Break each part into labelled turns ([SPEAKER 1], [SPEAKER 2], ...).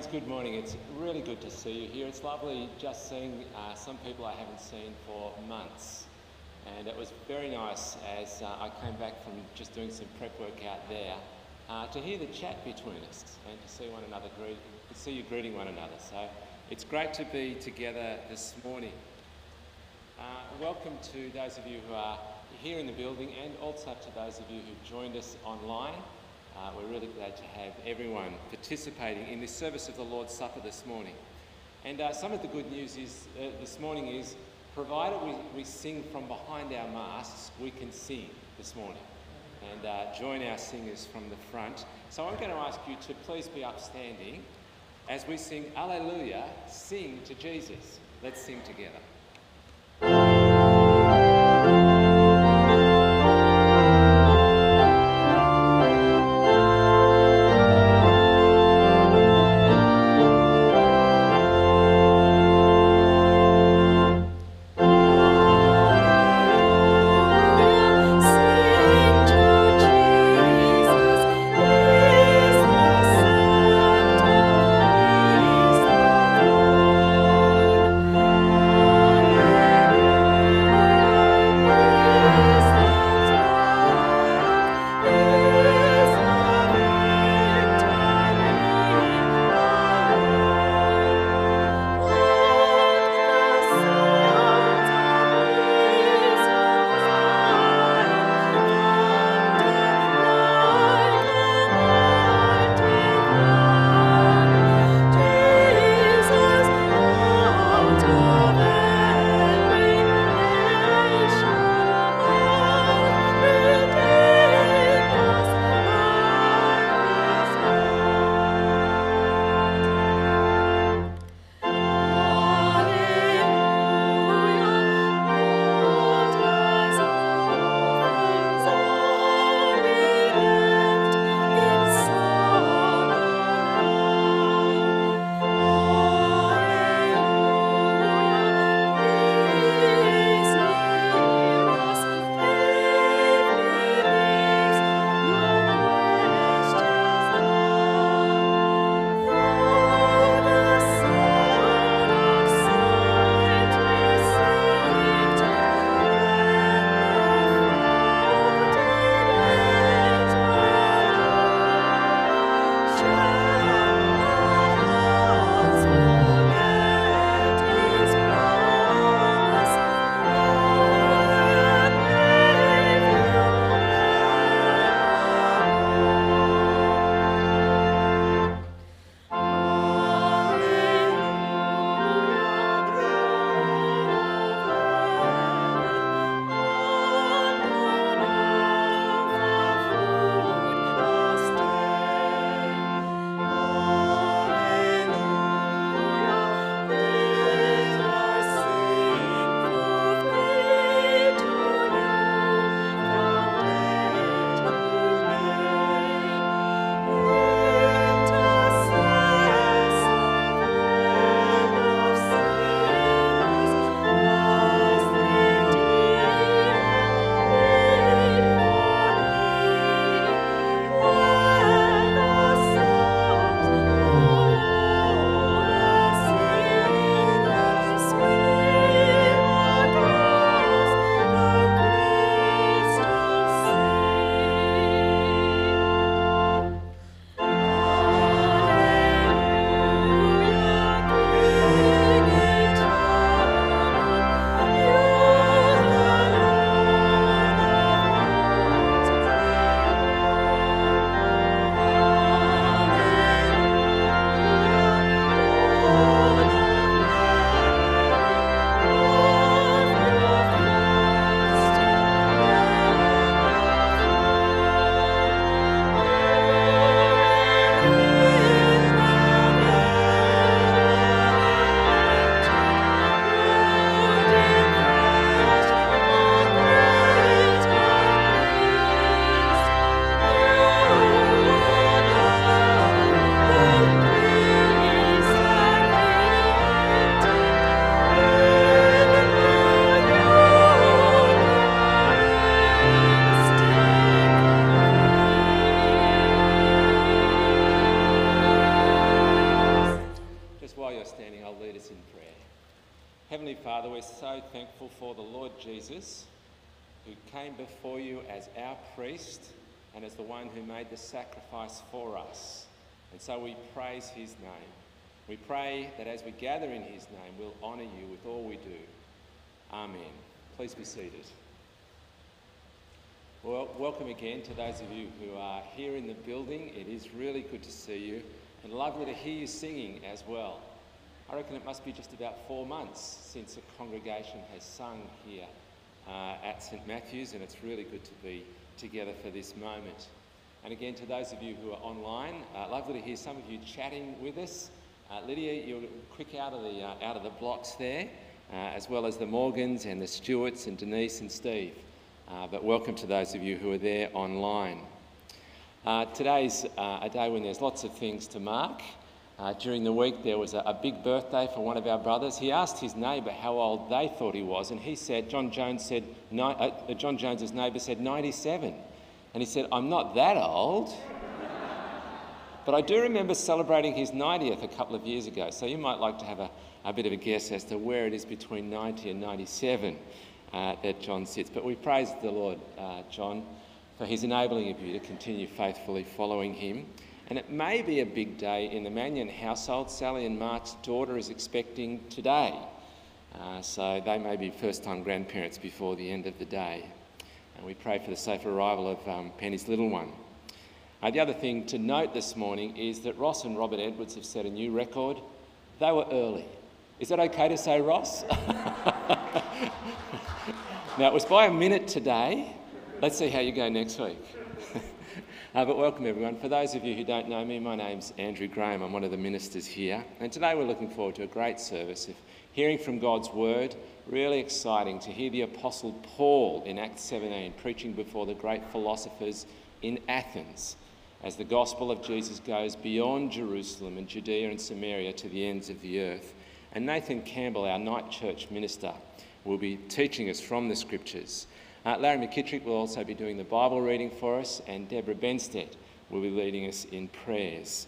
[SPEAKER 1] friends, good morning. It's really good to see you here. It's lovely just seeing uh, some people I haven't seen for months. And it was very nice as uh, I came back from just doing some prep work out there uh, to hear the chat between us and to see one another greet, to see you greeting one another. So it's great to be together this morning. Uh, welcome to those of you who are here in the building and also to those of you who joined us online. Uh, we're really glad to have everyone participating in this service of the Lord's Supper this morning. And uh, some of the good news is uh, this morning is, provided we, we sing from behind our masks, we can sing this morning and uh, join our singers from the front. So I'm going to ask you to please be upstanding as we sing Alleluia, sing to Jesus. Let's sing together. And so we praise his name. We pray that as we gather in his name, we'll honour you with all we do. Amen. Please be seated. Well, welcome again to those of you who are here in the building. It is really good to see you and lovely to hear you singing as well. I reckon it must be just about four months since a congregation has sung here uh, at St Matthew's, and it's really good to be together for this moment. And again, to those of you who are online, uh, lovely to hear some of you chatting with us. Uh, Lydia, you're quick out of the, uh, out of the blocks there, uh, as well as the Morgans and the Stewarts and Denise and Steve. Uh, but welcome to those of you who are there online. today's a day when there's lots of things to mark. During the week, there was a, a, big birthday for one of our brothers. He asked his neighbour how old they thought he was, and he said, John Jones said, John Jones's neighbour said 97. And he said, I'm not that old. but I do remember celebrating his 90th a couple of years ago, so you might like to have a, a bit of a guess as to where it is between 90 and 97 uh, that John sits. But we praise the Lord, uh, John, for his enabling of you to continue faithfully following him. And it may be a big day in the Mannion household. Sally and Mark's daughter is expecting today. Uh, so they may be first time grandparents before the end of the day. And we pray for the safe arrival of um, Penny's little one. Uh, the other thing to note this morning is that Ross and Robert Edwards have set a new record. They were early. Is that okay to say, Ross? now, it was by a minute today. Let's see how you go next week. Uh, but welcome everyone. For those of you who don't know me, my name's Andrew Graham. I'm one of the ministers here. And today we're looking forward to a great service of hearing from God's word. Really exciting to hear the Apostle Paul in Acts 17 preaching before the great philosophers in Athens as the gospel of Jesus goes beyond Jerusalem and Judea and Samaria to the ends of the earth. And Nathan Campbell, our night church minister, will be teaching us from the scriptures. Uh, Larry McKittrick will also be doing the Bible reading for us, and Deborah Benstead will be leading us in prayers.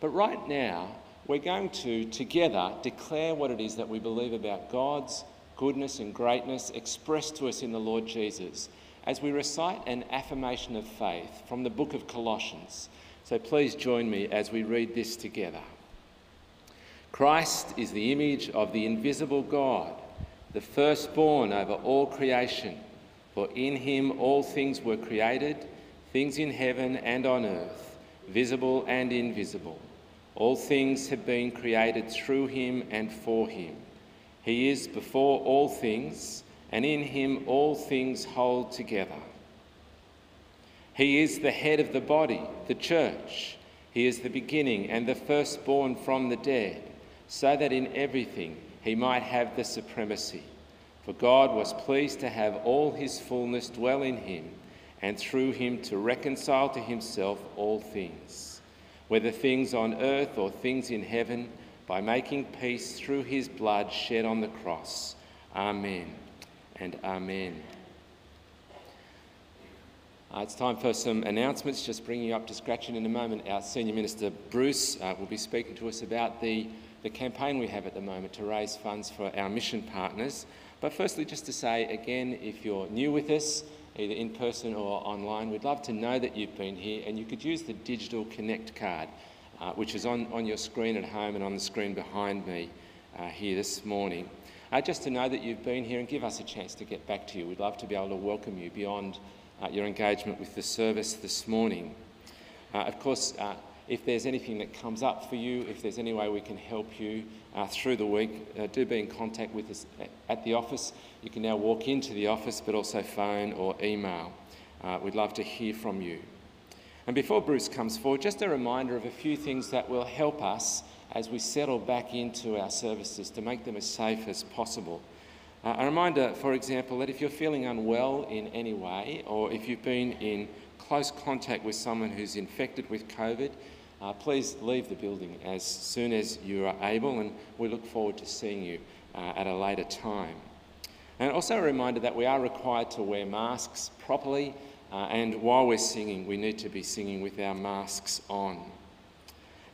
[SPEAKER 1] But right now, we're going to together declare what it is that we believe about God's goodness and greatness expressed to us in the Lord Jesus as we recite an affirmation of faith from the book of Colossians. So please join me as we read this together. Christ is the image of the invisible God, the firstborn over all creation. For in him all things were created, things in heaven and on earth, visible and invisible. All things have been created through him and for him. He is before all things, and in him all things hold together. He is the head of the body, the church. He is the beginning and the firstborn from the dead, so that in everything he might have the supremacy. For God was pleased to have all his fullness dwell in him, and through him to reconcile to himself all things, whether things on earth or things in heaven, by making peace through his blood shed on the cross. Amen and amen. Uh, it's time for some announcements. Just bringing you up to scratch in a moment. Our Senior Minister Bruce uh, will be speaking to us about the, the campaign we have at the moment to raise funds for our mission partners. But firstly, just to say again, if you're new with us, either in person or online, we'd love to know that you've been here and you could use the digital Connect card, uh, which is on, on your screen at home and on the screen behind me uh, here this morning. Uh, just to know that you've been here and give us a chance to get back to you. We'd love to be able to welcome you beyond uh, your engagement with the service this morning. Uh, of course, uh, if there's anything that comes up for you, if there's any way we can help you uh, through the week, uh, do be in contact with us at the office. You can now walk into the office, but also phone or email. Uh, we'd love to hear from you. And before Bruce comes forward, just a reminder of a few things that will help us as we settle back into our services to make them as safe as possible. Uh, a reminder, for example, that if you're feeling unwell in any way, or if you've been in close contact with someone who's infected with COVID, uh, please leave the building as soon as you are able, and we look forward to seeing you uh, at a later time. And also a reminder that we are required to wear masks properly, uh, and while we're singing, we need to be singing with our masks on.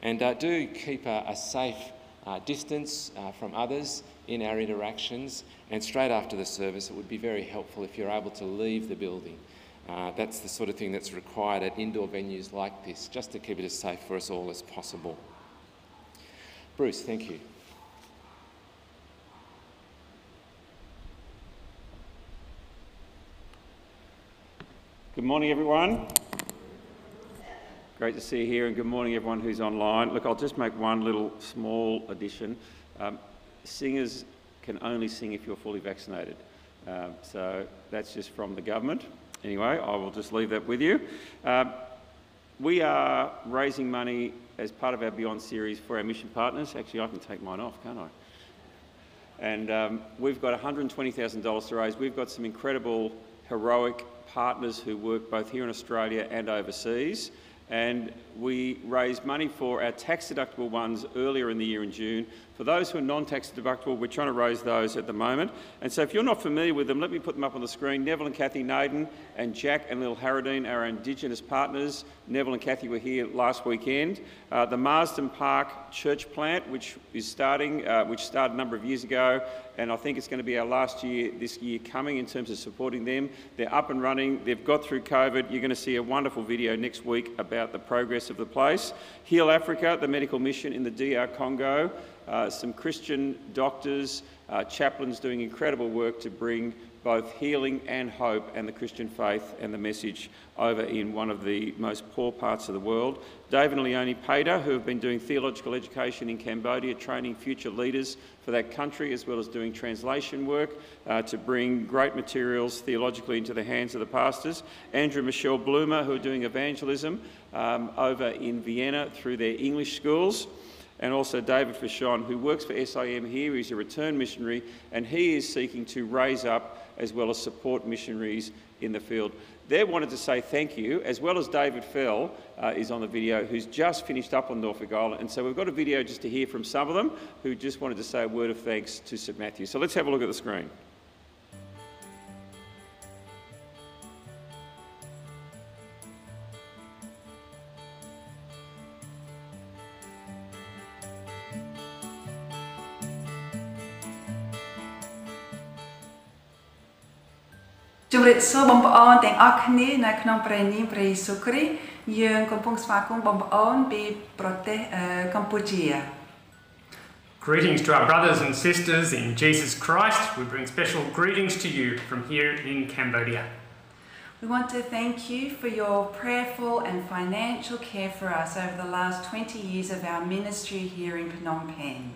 [SPEAKER 1] And uh, do keep a, a safe uh, distance uh, from others. in our interactions. And straight after the service, it would be very helpful if you're able to leave the building. Uh, that's the sort of thing that's required at indoor venues like this, just to keep it as safe for us all as possible. Bruce, thank you.
[SPEAKER 2] Good morning, everyone. Great to see you here, and good morning, everyone who's online. Look, I'll just make one little small addition. Um, singers can only sing if you're fully vaccinated. Um, so that's just from the government. Anyway, I will just leave that with you. Um, we are raising money as part of our Beyond series for our mission partners. Actually, I can take mine off, can't I? And um, we've got $120,000 to raise. We've got some incredible, heroic partners who work both here in Australia and overseas and we raised money for our tax deductible ones earlier in the year in June. For those who are non-tax deductible, we're trying to raise those at the moment. And so if you're not familiar with them, let me put them up on the screen. Neville and Kathy Naden and Jack and Lil Harradine are our Indigenous partners. Neville and Kathy were here last weekend. Uh, the Marsden Park church plant, which is starting, uh, which started a number of years ago, and I think it's going to be our last year this year coming in terms of supporting them. They're up and running. They've got through COVID. You're going to see a wonderful video next week about the progress of the place. Heal Africa, the medical mission in the DR Congo, uh, some Christian doctors, uh, chaplains doing incredible work to bring both healing and hope and the Christian faith and the message over in one of the most poor parts of the world. David and Leonie Pater, who have been doing theological education in Cambodia, training future leaders for that country, as well as doing translation work uh, to bring great materials theologically into the hands of the pastors. Andrew and Michelle Bloomer, who are doing evangelism um, over in Vienna through their English schools and also David Fauchon, who works for SIM here. He's a return missionary, and he is seeking to raise up as well as support missionaries in the field. They wanted to say thank you, as well as David Fell uh, is on the video, who's just finished up on Norfolk Island. And so we've got a video just to hear from some of them who just wanted to say a word of thanks to St Matthew. So let's have a look at the screen.
[SPEAKER 3] Greetings to our brothers and sisters in Jesus Christ. We bring special greetings to you from here in Cambodia.
[SPEAKER 4] We want to thank you for your prayerful and financial care for us over the last 20 years of our ministry here in Phnom Penh.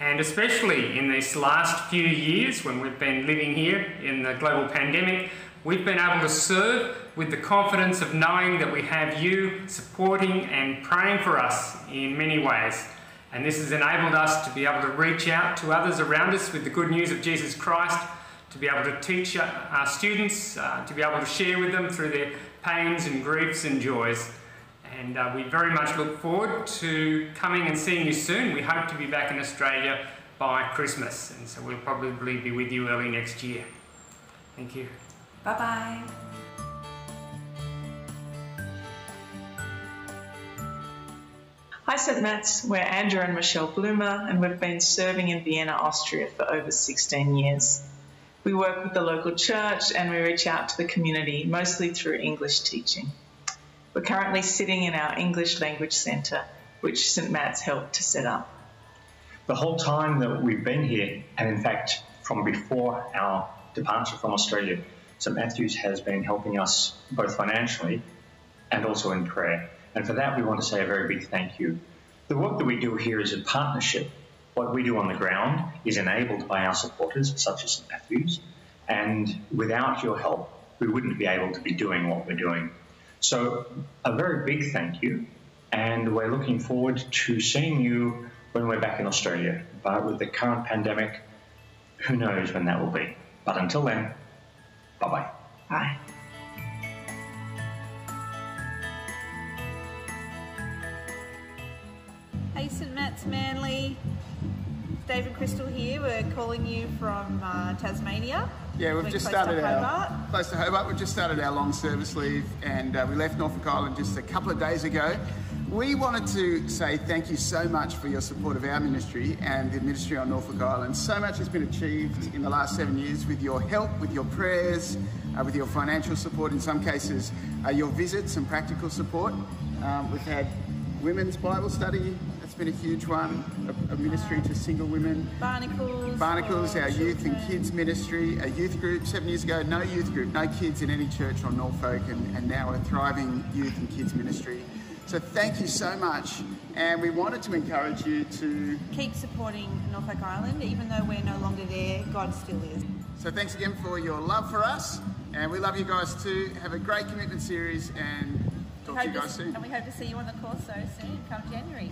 [SPEAKER 3] And especially in these last few years when we've been living here in the global pandemic, we've been able to serve with the confidence of knowing that we have you supporting and praying for us in many ways. And this has enabled us to be able to reach out to others around us with the good news of Jesus Christ, to be able to teach our students, uh, to be able to share with them through their pains and griefs and joys. And uh, we very much look forward to coming and seeing you soon. We hope to be back in Australia by Christmas, and so we'll probably be with you early next year. Thank you.
[SPEAKER 4] Bye bye.
[SPEAKER 5] Hi St. Matt's, we're Andrew and Michelle Blumer and we've been serving in Vienna, Austria for over 16 years. We work with the local church and we reach out to the community mostly through English teaching. We're currently sitting in our English language centre, which St Matt's helped to set up.
[SPEAKER 6] The whole time that we've been here, and in fact from before our departure from Australia, St Matthew's has been helping us both financially and also in prayer. And for that, we want to say a very big thank you. The work that we do here is a partnership. What we do on the ground is enabled by our supporters, such as St Matthew's, and without your help, we wouldn't be able to be doing what we're doing. So, a very big thank you, and we're looking forward to seeing you when we're back in Australia. But with the current pandemic, who knows when that will be. But until then, bye bye.
[SPEAKER 5] Bye.
[SPEAKER 7] Hey St Matt's Manly, David Crystal here. We're calling you from uh, Tasmania. Yeah, we've
[SPEAKER 8] We're
[SPEAKER 7] just started our close to Hobart. We've just started our long service leave, and uh, we left Norfolk Island just a couple of days ago. We wanted to say thank you so much for your support of our ministry and the ministry on Norfolk Island. So much has been achieved in the last seven years with your help, with your prayers, uh, with your financial support. In some cases, uh, your visits and practical support. Um, we've had women's Bible study. That's been a huge one. A, a ministry to single women.
[SPEAKER 8] Barnacles.
[SPEAKER 7] Barnacles, our youth and kids ministry, a youth group. Seven years ago, no youth group, no kids in any church on Norfolk, and, and now a thriving youth and kids ministry. So thank you so much. And we wanted to encourage you to.
[SPEAKER 8] Keep supporting Norfolk Island, even though we're no longer there, God still is.
[SPEAKER 7] So thanks again for your love for us, and we love you guys too. Have a great commitment series, and talk to you guys
[SPEAKER 8] to-
[SPEAKER 7] soon.
[SPEAKER 8] And we hope to see you on the course so soon, come January.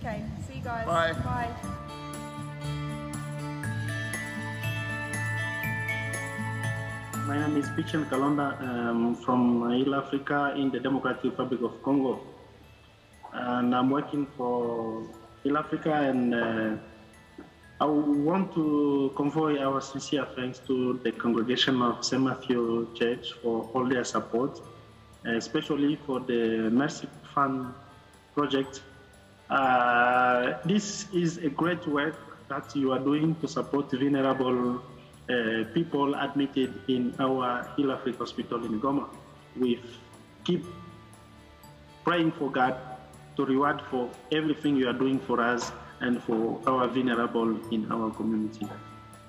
[SPEAKER 8] Okay, see you guys.
[SPEAKER 7] Bye.
[SPEAKER 8] Bye.
[SPEAKER 9] My name is Pichel Kalonda um, from Heal Africa in the Democratic Republic of Congo. And I'm working for Heal Africa and uh, I want to convey our sincere thanks to the congregation of St. Matthew Church for all their support, especially for the Mercy Fund project. Uh, this is a great work that you are doing to support vulnerable uh, people admitted in our Hill Hospital in Goma. We keep praying for God to reward for everything you are doing for us and for our vulnerable in our community.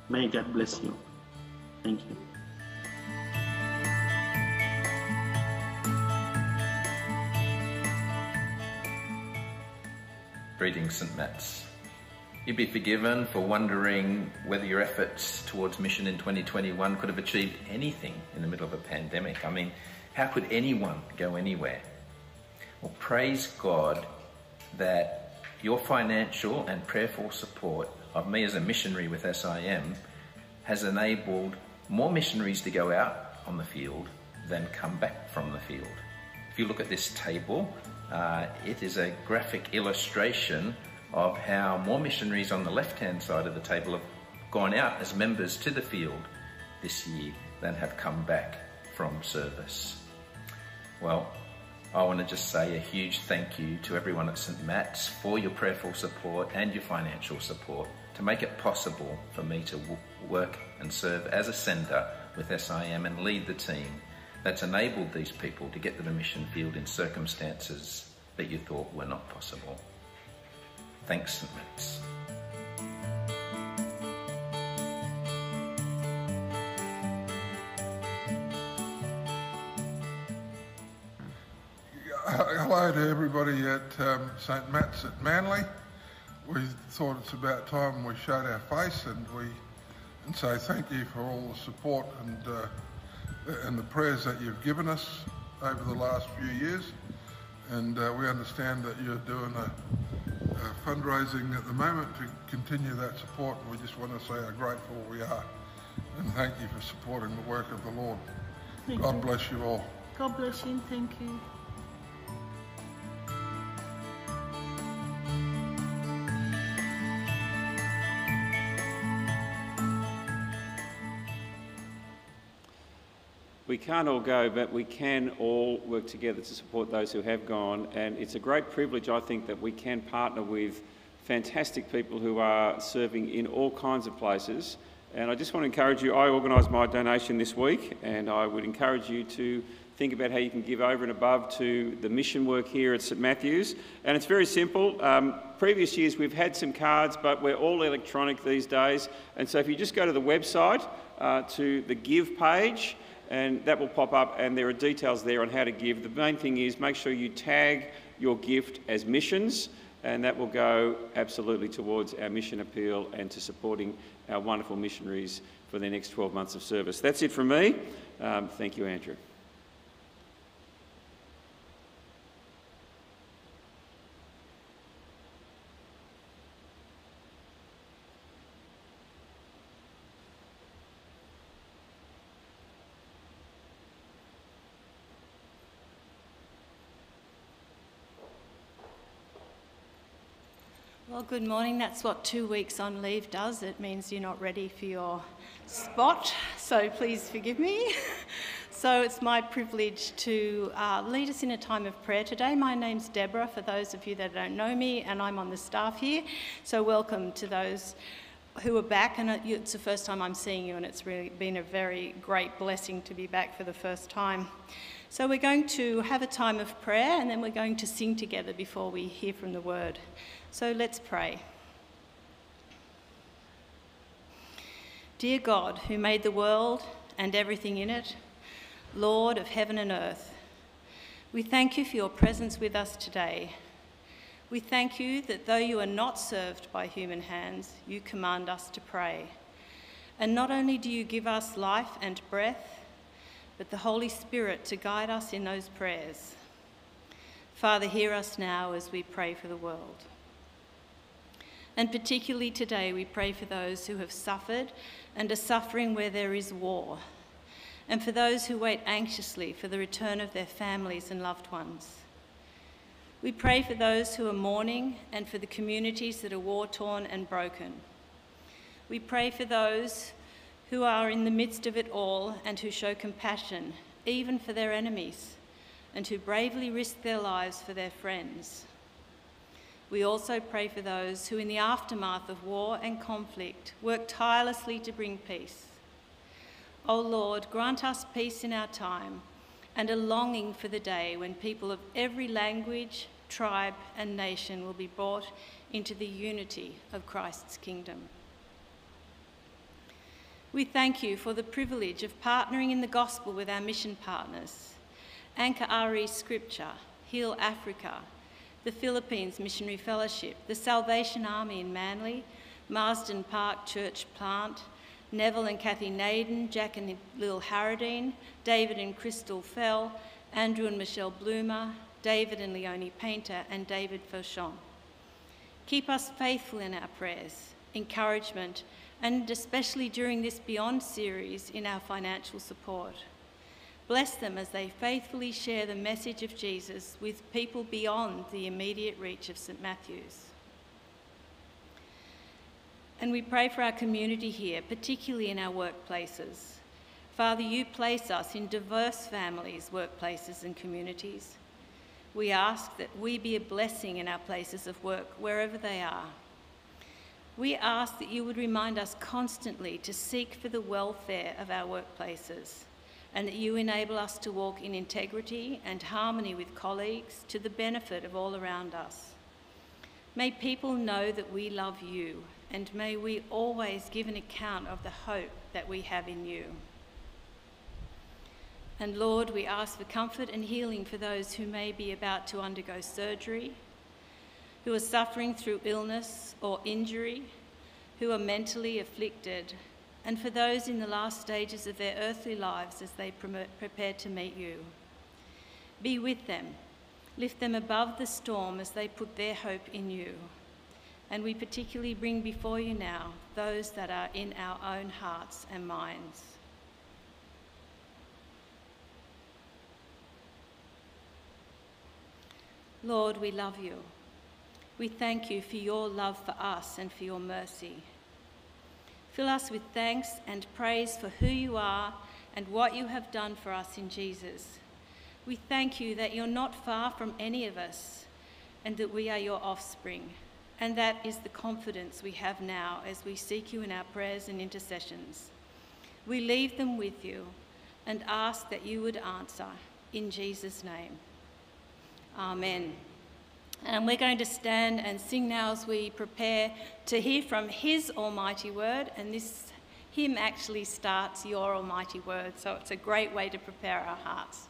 [SPEAKER 9] May God bless you. Thank you.
[SPEAKER 10] Greetings, St. Matt's. You'd be forgiven for wondering whether your efforts towards mission in 2021 could have achieved anything in the middle of a pandemic. I mean, how could anyone go anywhere? Well, praise God that your financial and prayerful support of me as a missionary with SIM has enabled more missionaries to go out on the field than come back from the field. If you look at this table, uh, it is a graphic illustration of how more missionaries on the left-hand side of the table have gone out as members to the field this year than have come back from service. Well, I want to just say a huge thank you to everyone at St. Matt's for your prayerful support and your financial support to make it possible for me to work and serve as a sender with SIM and lead the team that's enabled these people to get the mission field in circumstances that you thought were not possible. Thanks, St. Matt's.
[SPEAKER 11] Hello to everybody at um, St Matt's at Manly. We thought it's about time we showed our face and we and say thank you for all the support and uh, and the prayers that you've given us over the last few years. And uh, we understand that you're doing a, a fundraising at the moment to continue that support. And we just want to say how grateful we are and thank you for supporting the work of the Lord.
[SPEAKER 12] Thank
[SPEAKER 11] God
[SPEAKER 12] you.
[SPEAKER 11] bless you all.
[SPEAKER 12] God bless you. Thank you.
[SPEAKER 2] We can't all go, but we can all work together to support those who have gone. And it's a great privilege, I think, that we can partner with fantastic people who are serving in all kinds of places. And I just want to encourage you, I organised my donation this week, and I would encourage you to think about how you can give over and above to the mission work here at St Matthew's. And it's very simple. Um, previous years we've had some cards, but we're all electronic these days. And so if you just go to the website, uh, to the Give page, and that will pop up and there are details there on how to give. The main thing is make sure you tag your gift as missions and that will go absolutely towards our mission appeal and to supporting our wonderful missionaries for their next 12 months of service. That's it from me. Um, thank you, Andrew.
[SPEAKER 13] Well, good morning. That's what two weeks on leave does. It means you're not ready for your spot, so please forgive me. So it's my privilege to uh, lead us in a time of prayer today. My name's Deborah, for those of you that don't know me, and I'm on the staff here. So welcome to those who are back, and it's the first time I'm seeing you, and it's really been a very great blessing to be back for the first time. So we're going to have a time of prayer, and then we're going to sing together before we hear from the word. So let's pray. Dear God, who made the world and everything in it, Lord of heaven and earth, we thank you for your presence with us today. We thank you that though you are not served by human hands, you command us to pray. And not only do you give us life and breath, but the Holy Spirit to guide us in those prayers. Father, hear us now as we pray for the world. And particularly today, we pray for those who have suffered and are suffering where there is war and for those who wait anxiously for the return of their families and loved ones. We pray for those who are mourning and for the communities that are war torn and broken. We pray for those who are in the midst of it all and who show compassion, even for their enemies, and who bravely risk their lives for their friends. We also pray for those who, in the aftermath of war and conflict, work tirelessly to bring peace. O Lord, grant us peace in our time and a longing for the day when people of every language, tribe, and nation will be brought into the unity of Christ's kingdom. We thank you for the privilege of partnering in the gospel with our mission partners Anchor RE Scripture, Heal Africa, the Philippines Missionary Fellowship, the Salvation Army in Manly, Marsden Park Church Plant, Neville and Kathy Naden, Jack and Lil Harradine, David and Crystal Fell, Andrew and Michelle Bloomer, David and Leonie Painter, and David Fauchon. Keep us faithful in our prayers, encouragement, and especially during this Beyond series in our financial support. Bless them as they faithfully share the message of Jesus with people beyond the immediate reach of St. Matthew's. And we pray for our community here, particularly in our workplaces. Father, you place us in diverse families, workplaces, and communities. We ask that we be a blessing in our places of work, wherever they are. We ask that you would remind us constantly to seek for the welfare of our workplaces and that you enable us to walk in integrity and harmony with colleagues to the benefit of all around us. May people know that we love you and may we always give an account of the hope that we have in you. And Lord, we ask for comfort and healing for those who may be about to undergo surgery, who are suffering through illness or injury, who are mentally afflicted, and for those in the last stages of their earthly lives as they prepare to meet you. Be with them, lift them above the storm as they put their hope in you. And we particularly bring before you now those that are in our own hearts and minds. Lord, we love you. We thank you for your love for us and for your mercy. Fill us with thanks and praise for who you are and what you have done for us in Jesus. We thank you that you're not far from any of us and that we are your offspring. And that is the confidence we have now as we seek you in our prayers and intercessions. We leave them with you and ask that you would answer in Jesus' name. Amen. And we're going to stand and sing now as we prepare to hear from His Almighty Word. And this hymn actually starts Your Almighty Word, so it's a great way to prepare our hearts.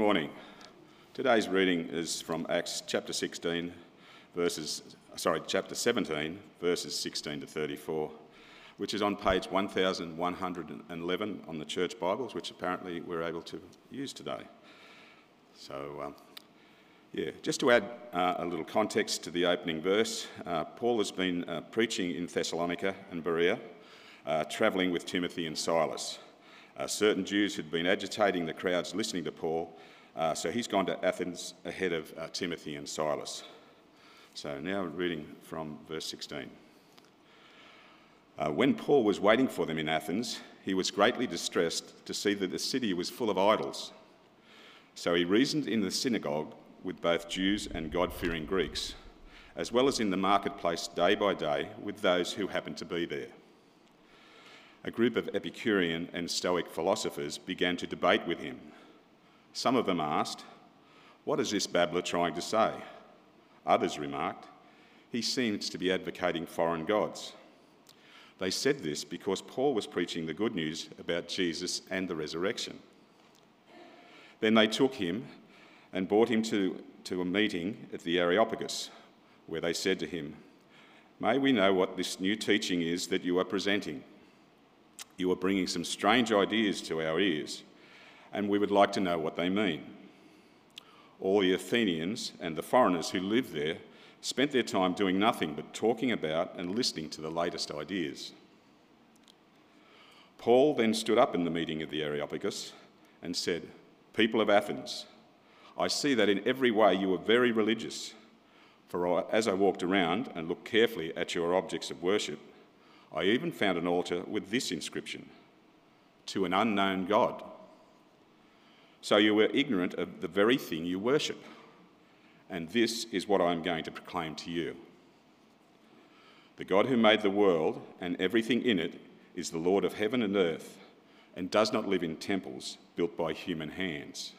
[SPEAKER 14] Morning. Today's reading is from Acts chapter 16, verses, sorry, chapter 17, verses 16 to 34, which is on page 1111 on the church Bibles, which apparently we're able to use today. So, um, yeah, just to add uh, a little context to the opening verse, uh, Paul has been uh, preaching in Thessalonica and Berea, uh, travelling with Timothy and Silas. Uh, certain Jews had been agitating the crowds listening to Paul, uh, so he's gone to Athens ahead of Timothy and Silas. So now reading from verse 16. when Paul was waiting for them in Athens, he was greatly distressed to see that the city was full of idols. So he reasoned in the synagogue with both Jews and God fearing Greeks, as well as in the marketplace day by day with those who happened to be there. A group of Epicurean and Stoic philosophers began to debate with him. Some of them asked, What is this babbler trying to say? Others remarked, He seems to be advocating foreign gods. They said this because Paul was preaching the good news about Jesus and the resurrection. Then they took him and brought him to, to a meeting at the Areopagus, where they said to him, May we know what this new teaching is that you are presenting. You are bringing some strange ideas to our ears, and we would like to know what they mean. All the Athenians and the foreigners who lived there spent their time doing nothing but talking about and listening to the latest ideas. Paul then stood up in the meeting of the Areopagus and said, People of Athens, I see that in every way you are very religious. For as I walked around and looked carefully at your objects of worship, I even found an altar with this inscription To an unknown God. So you were ignorant of the very thing you worship. And this is what I am going to proclaim to you. The God who made the world and everything in it is the Lord of heaven and earth and does not live in temples built by human hands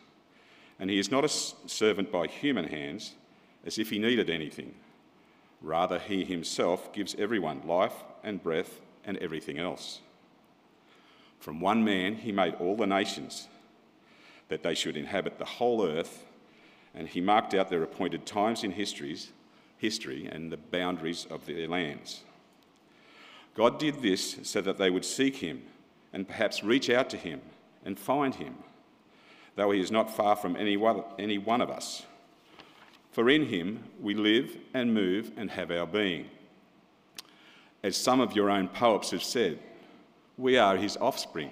[SPEAKER 14] and he is not a servant by human hands as if he needed anything. Rather, he himself gives everyone life and breath and everything else. From one man he made all the nations, that they should inhabit the whole earth, and he marked out their appointed times in histories, history and the boundaries of their lands. God did this so that they would seek him and perhaps reach out to him and find him though he is not far from any one, any one of us. For in him we live and move and have our being. As some of your own poets have said, we are his offspring.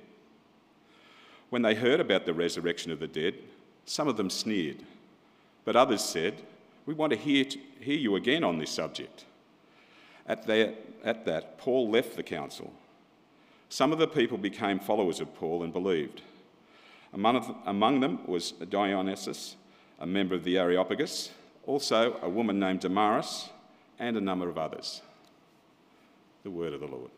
[SPEAKER 14] When they heard about the resurrection of the dead, some of them sneered, but others said, We want to hear, hear you again on this subject. At that, at that, Paul left the council some of the people became followers of Paul and believed. Among, among them was Dionysius, a member of the Areopagus, also a woman named Damaris, and a number of others. The word of the Lord.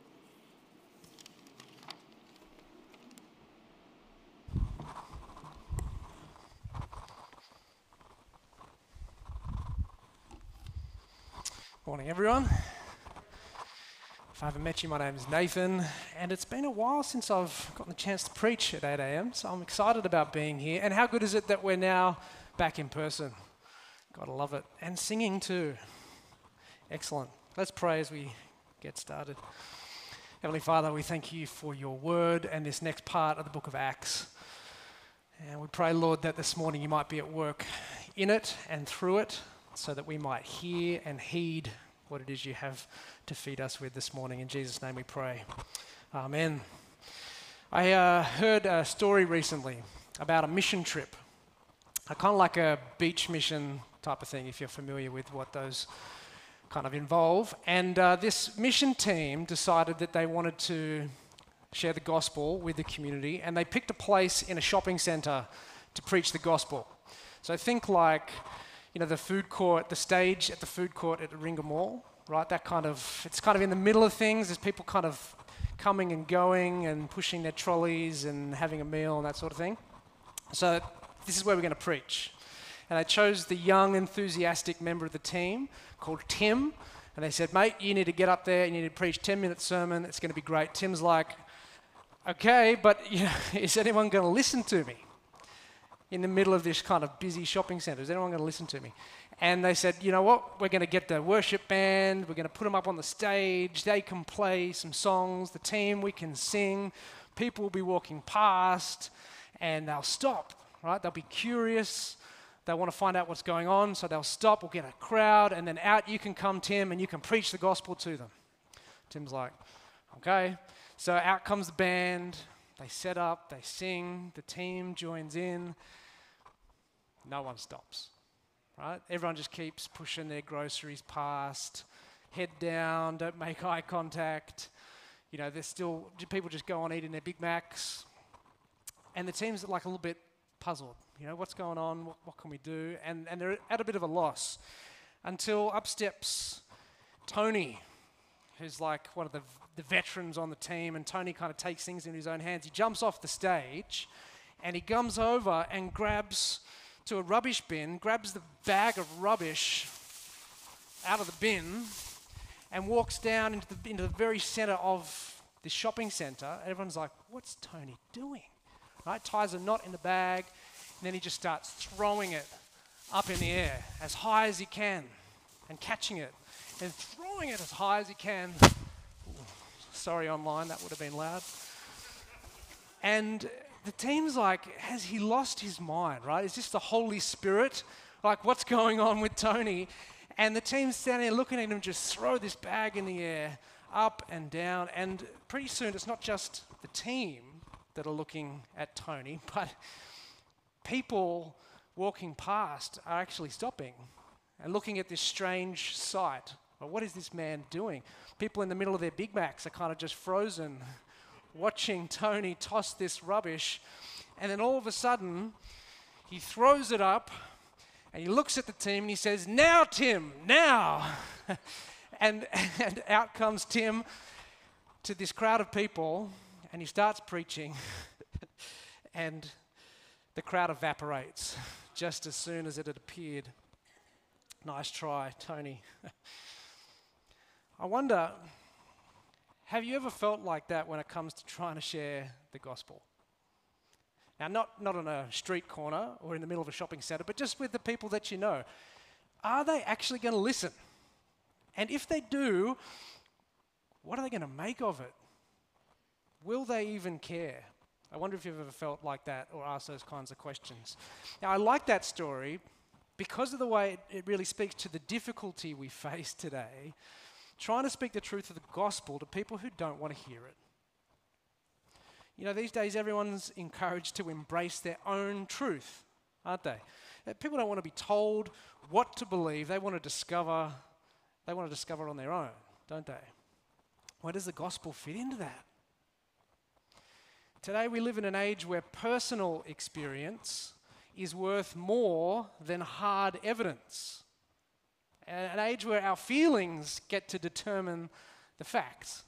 [SPEAKER 15] Morning, everyone. If I haven't met you, my name is Nathan, and it's been a while since I've gotten the chance to preach at 8 a.m., so I'm excited about being here. And how good is it that we're now back in person? Gotta love it. And singing too. Excellent. Let's pray as we get started. Heavenly Father, we thank you for your word and this next part of the book of Acts. And we pray, Lord, that this morning you might be at work in it and through it so that we might hear and heed what it is you have to feed us with this morning. In Jesus' name we pray. Amen. I uh, heard a story recently about a mission trip, kind of like a beach mission type of thing, if you're familiar with what those kind of involve. And uh, this mission team decided that they wanted to share the gospel with the community, and they picked a place in a shopping centre to preach the gospel. So think like, you know, the food court, the stage at the food court at Warringah Mall, right? That kind of, it's kind of in the middle of things. There's people kind of coming and going and pushing their trolleys and having a meal and that sort of thing. So this is where we're going to preach. And I chose the young, enthusiastic member of the team called Tim. And they said, mate, you need to get up there, you need to preach 10 minute sermon, it's going to be great. Tim's like, okay, but you know, is anyone going to listen to me? In the middle of this kind of busy shopping centre, is anyone going to listen to me? And they said, you know what, we're going to get the worship band, we're going to put them up on the stage, they can play some songs, the team, we can sing, people will be walking past, and they'll stop, right? They'll be curious, they want to find out what's going on, so they'll stop, we'll get a crowd, and then out you can come, Tim, and you can preach the gospel to them. Tim's like, okay. So out comes the band, they set up, they sing, the team joins in, no one stops right? Everyone just keeps pushing their groceries past, head down, don't make eye contact. You know, there's still people just go on eating their Big Macs, and the team's like a little bit puzzled. You know, what's going on? What, what can we do? And and they're at a bit of a loss until up steps Tony, who's like one of the the veterans on the team, and Tony kind of takes things into his own hands. He jumps off the stage, and he comes over and grabs to a rubbish bin, grabs the bag of rubbish out of the bin, and walks down into the, into the very center of the shopping center. Everyone's like, What's Tony doing? Right? Ties a knot in the bag, and then he just starts throwing it up in the air as high as he can and catching it and throwing it as high as he can. Ooh, sorry, online, that would have been loud. And the team's like, has he lost his mind, right? Is this the Holy Spirit? Like, what's going on with Tony? And the team's standing there looking at him just throw this bag in the air, up and down. And pretty soon, it's not just the team that are looking at Tony, but people walking past are actually stopping and looking at this strange sight. Well, what is this man doing? People in the middle of their Big Macs are kind of just frozen watching Tony toss this rubbish. And then all of a sudden, he throws it up and he looks at the team and he says, Now, Tim, now. and, and out comes Tim to this crowd of people and he starts preaching. and the crowd evaporates just as soon as it had appeared. Nice try, Tony. I wonder have you ever felt like that when it comes to trying to share the gospel? Now, not, not on a street corner or in the middle of a shopping center, but just with the people that you know. Are they actually going to listen? And if they do, what are they going to make of it? Will they even care? I wonder if you've ever felt like that or asked those kinds of questions. Now, I like that story because of the way it, it really speaks to the difficulty we face today trying to speak the truth of the gospel to people who don't want to hear it. You know, these days everyone's encouraged to embrace their own truth, aren't they? Uh, people don't want to be told what to believe. They want to discover, they want to discover on their own, don't they? Where does the gospel fit into that? Today we live in an age where personal experience is worth more than hard evidence an age where our feelings get to determine the facts.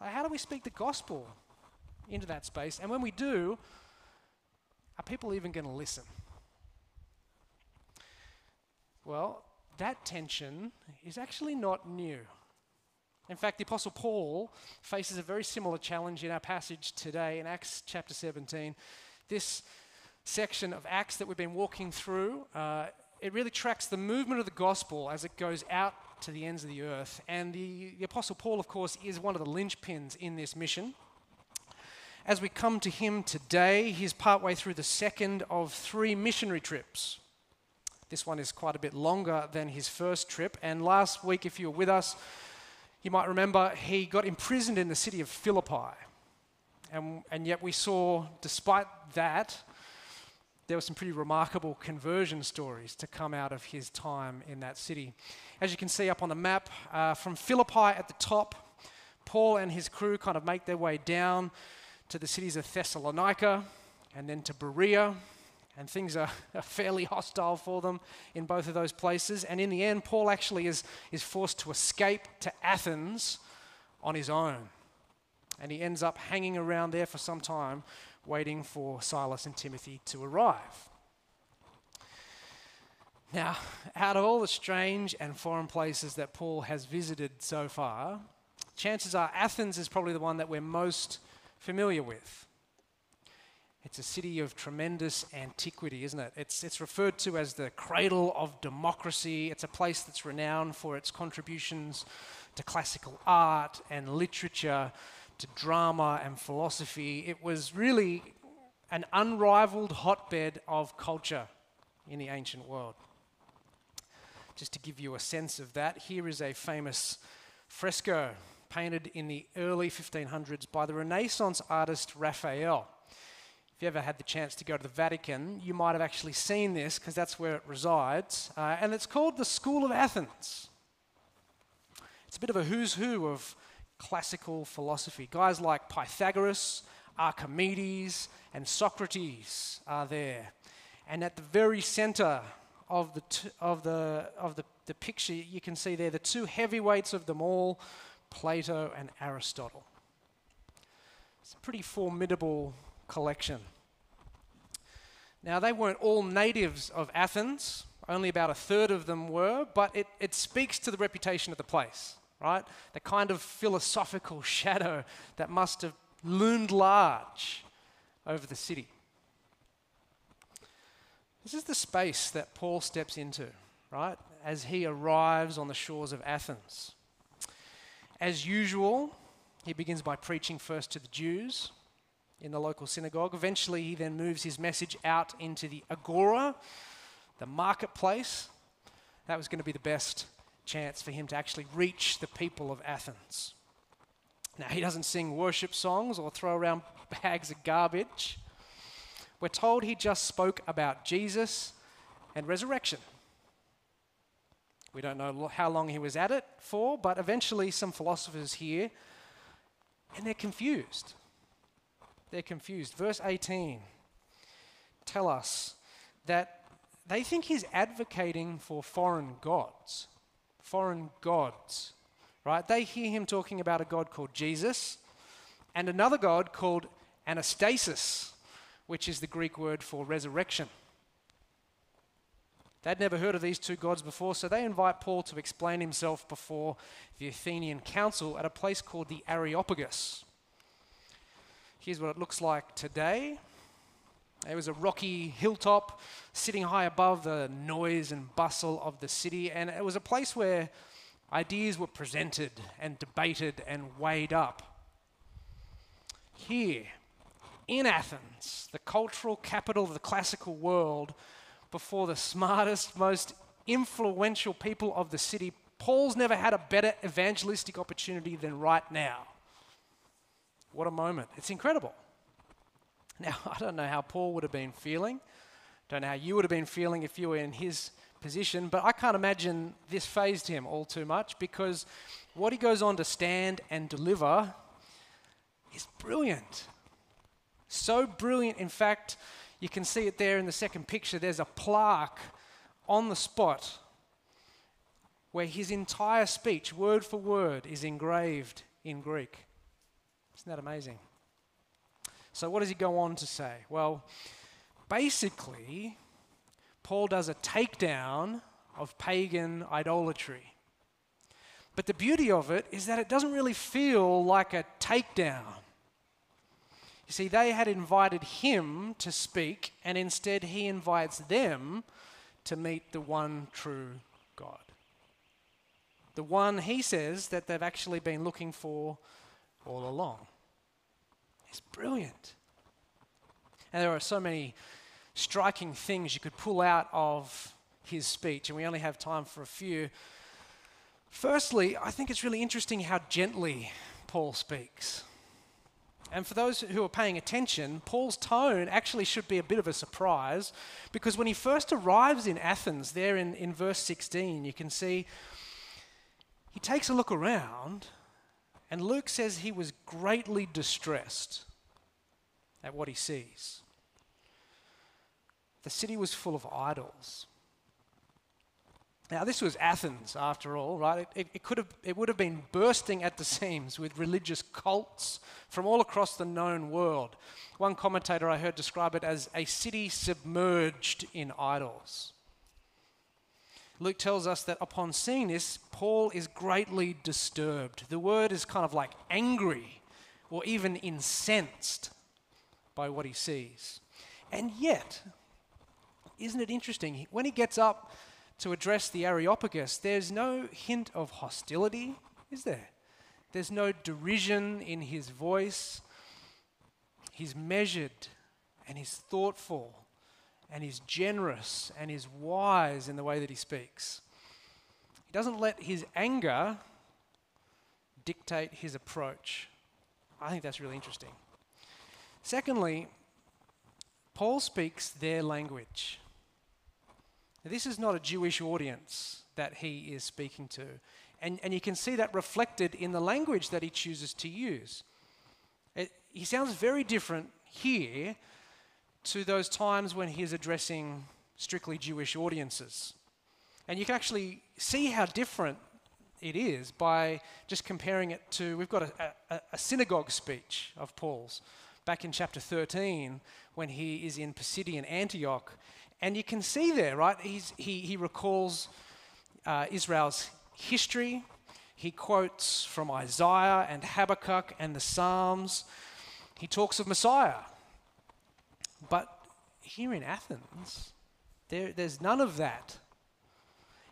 [SPEAKER 15] How do we speak the gospel into that space? And when we do, are people even going to listen? Well, that tension is actually not new. In fact, the Apostle Paul faces a very similar challenge in our passage today in Acts chapter 17. This section of Acts that we've been walking through uh, it really tracks the movement of the gospel as it goes out to the ends of the earth. And the, the Apostle Paul, of course, is one of the linchpins in this mission. As we come to him today, he's partway through the second of three missionary trips. This one is quite a bit longer than his first trip. And last week, if you were with us, you might remember he got imprisoned in the city of Philippi. And, and yet we saw, despite that, there were some pretty remarkable conversion stories to come out of his time in that city. As you can see up on the map, uh, from Philippi at the top, Paul and his crew kind of make their way down to the cities of Thessalonica, and then to Berea, and things are, are, fairly hostile for them in both of those places. And in the end, Paul actually is, is forced to escape to Athens on his own. And he ends up hanging around there for some time, waiting for Silas and Timothy to arrive. Now, out of all the strange and foreign places that Paul has visited so far, chances are Athens is probably the one that we're most familiar with. It's a city of tremendous antiquity, isn't it? It's, it's referred to as the cradle of democracy. It's a place that's renowned for its contributions to classical art and literature, to drama and philosophy. It was really an unrivaled hotbed of culture in the ancient world. Just to give you a sense of that, here is a famous fresco painted in the early 1500s by the Renaissance artist Raphael. If you ever had the chance to go to the Vatican, you might have actually seen this because that's where it resides. Uh, and it's called the School of Athens. It's a bit of a who's who of classical philosophy. Guys like Pythagoras, Archimedes, and Socrates are there. And at the very center of the, t- of the, of the, the picture, you can see there the two heavyweights of them all Plato and Aristotle. It's a pretty formidable collection. Now, they weren't all natives of Athens, only about a third of them were, but it, it speaks to the reputation of the place, right? The kind of philosophical shadow that must have loomed large over the city. This is the space that Paul steps into, right, as he arrives on the shores of Athens. As usual, he begins by preaching first to the Jews in the local synagogue. Eventually, he then moves his message out into the agora, the marketplace. That was going to be the best chance for him to actually reach the people of Athens. Now, he doesn't sing worship songs or throw around bags of garbage. We're told he just spoke about Jesus and resurrection. We don't know how long he was at it for, but eventually some philosophers hear, and they're confused. They're confused. Verse 18 tell us that they think he's advocating for foreign gods. Foreign gods, right? They hear him talking about a god called Jesus and another god called Anastasis, which is the Greek word for resurrection. They'd never heard of these two gods before, so they invite Paul to explain himself before the Athenian council at a place called the Areopagus. Here's what it looks like today. There was a rocky hilltop sitting high above the noise and bustle of the city, and it was a place where ideas were presented and debated and weighed up. Here, in Athens, the cultural capital of the classical world, before the smartest, most influential people of the city, Paul's never had a better evangelistic opportunity than right now. What a moment. It's incredible. Now, I don't know how Paul would have been feeling. Don't know how you would have been feeling if you were in his position, but I can't imagine this fazed him all too much because what he goes on to stand and deliver is brilliant. So brilliant, in fact, you can see it there in the second picture. There's a plaque on the spot where his entire speech, word for word, is engraved in Greek. Isn't that amazing? So, what does he go on to say? Well, basically, Paul does a takedown of pagan idolatry. But the beauty of it is that it doesn't really feel like a takedown. You see, they had invited him to speak, and instead he invites them to meet the one true God. The one he says that they've actually been looking for all along. It's brilliant. And there are so many striking things you could pull out of his speech, and we only have time for a few. Firstly, I think it's really interesting how gently Paul speaks. And for those who are paying attention, Paul's tone actually should be a bit of a surprise because when he first arrives in Athens, there in, in verse 16, you can see he takes a look around and Luke says he was greatly distressed at what he sees. the city was full of idols. Now, this was Athens, after all, right? It, it, could have, it would have been bursting at the seams with religious cults from all across the known world. One commentator I heard describe it as a city submerged in idols. Luke tells us that upon seeing this, Paul is greatly disturbed. The word is kind of like angry or even incensed by what he sees. And yet, isn't it interesting? When he gets up to address the Areopagus, there's no hint of hostility, is there? There's no derision in his voice. He's measured and he's thoughtful and he's generous and he's wise in the way that he speaks. He doesn't let his anger dictate his approach. I think that's really interesting. Secondly, Paul speaks their language. Now, this is not a Jewish audience that he is speaking to. And, and you can see that reflected in the language that he chooses to use. It, he sounds very different here to those times when he is addressing strictly Jewish audiences. And you can actually see how different it is by just comparing it to, we've got a, a, a, synagogue speech of Paul's back in chapter 13 when he is in Pisidian Antioch and you can see there, right? He's, he, he recalls uh, Israel's history. He quotes from Isaiah and Habakkuk and the Psalms. He talks of Messiah. But here in Athens, there, there's none of that.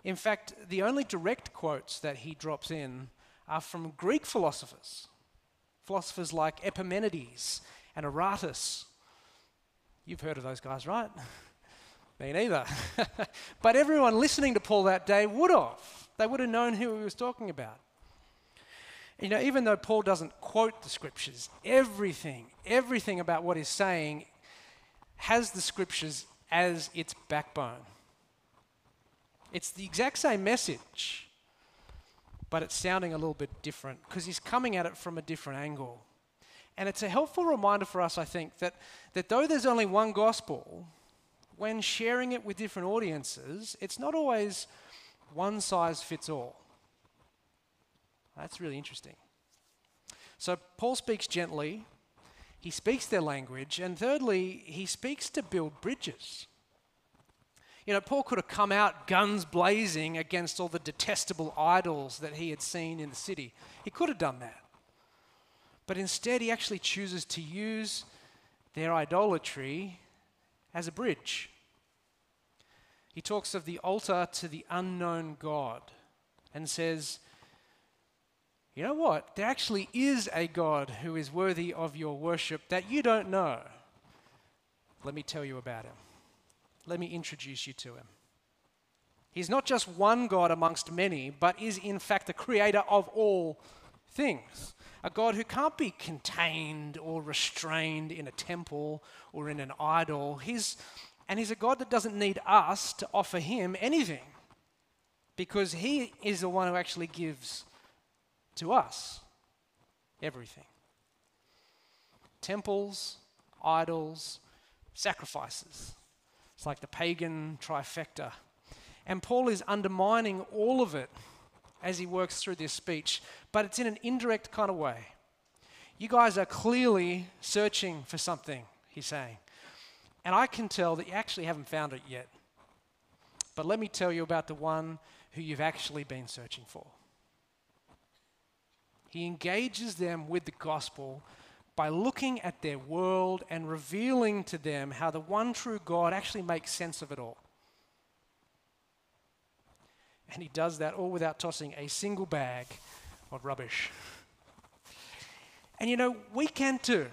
[SPEAKER 15] In fact, the only direct quotes that he drops in are from Greek philosophers, philosophers like Epimenides and Aratus. You've heard of those guys, right? Me neither. but everyone listening to Paul that day would have. They would have known who he was talking about. You know, even though Paul doesn't quote the scriptures, everything, everything about what he's saying has the scriptures as its backbone. It's the exact same message, but it's sounding a little bit different because he's coming at it from a different angle. And it's a helpful reminder for us, I think, that, that though there's only one gospel, when sharing it with different audiences, it's not always one size fits all. That's really interesting. So, Paul speaks gently, he speaks their language, and thirdly, he speaks to build bridges. You know, Paul could have come out guns blazing against all the detestable idols that he had seen in the city. He could have done that. But instead, he actually chooses to use their idolatry as a bridge. He talks of the altar to the unknown God and says, You know what? There actually is a God who is worthy of your worship that you don't know. Let me tell you about him. Let me introduce you to him. He's not just one God amongst many, but is in fact the creator of all things. A God who can't be contained or restrained in a temple or in an idol. He's, and He's a God that doesn't need us to offer Him anything because He is the one who actually gives to us everything temples, idols, sacrifices. It's like the pagan trifecta. And Paul is undermining all of it as he works through this speech, but it's in an indirect kind of way. You guys are clearly searching for something, he's saying. And I can tell that you actually haven't found it yet. But let me tell you about the one who you've actually been searching for. He engages them with the gospel by looking at their world and revealing to them how the one true God actually makes sense of it all. And he does that all without tossing a single bag of rubbish. And you know, we can too.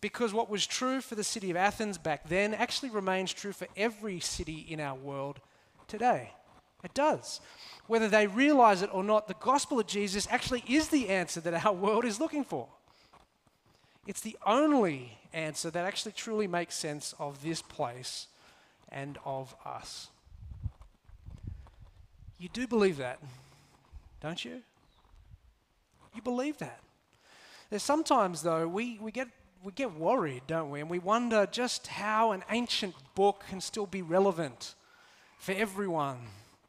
[SPEAKER 15] Because what was true for the city of Athens back then actually remains true for every city in our world today. It does. Whether they realize it or not, the gospel of Jesus actually is the answer that our world is looking for. It's the only answer that actually truly makes sense of this place and of us. You do believe that, don't you? You believe that. There's sometimes, though, we, we get we get worried, don't we? And we wonder just how an ancient book can still be relevant for everyone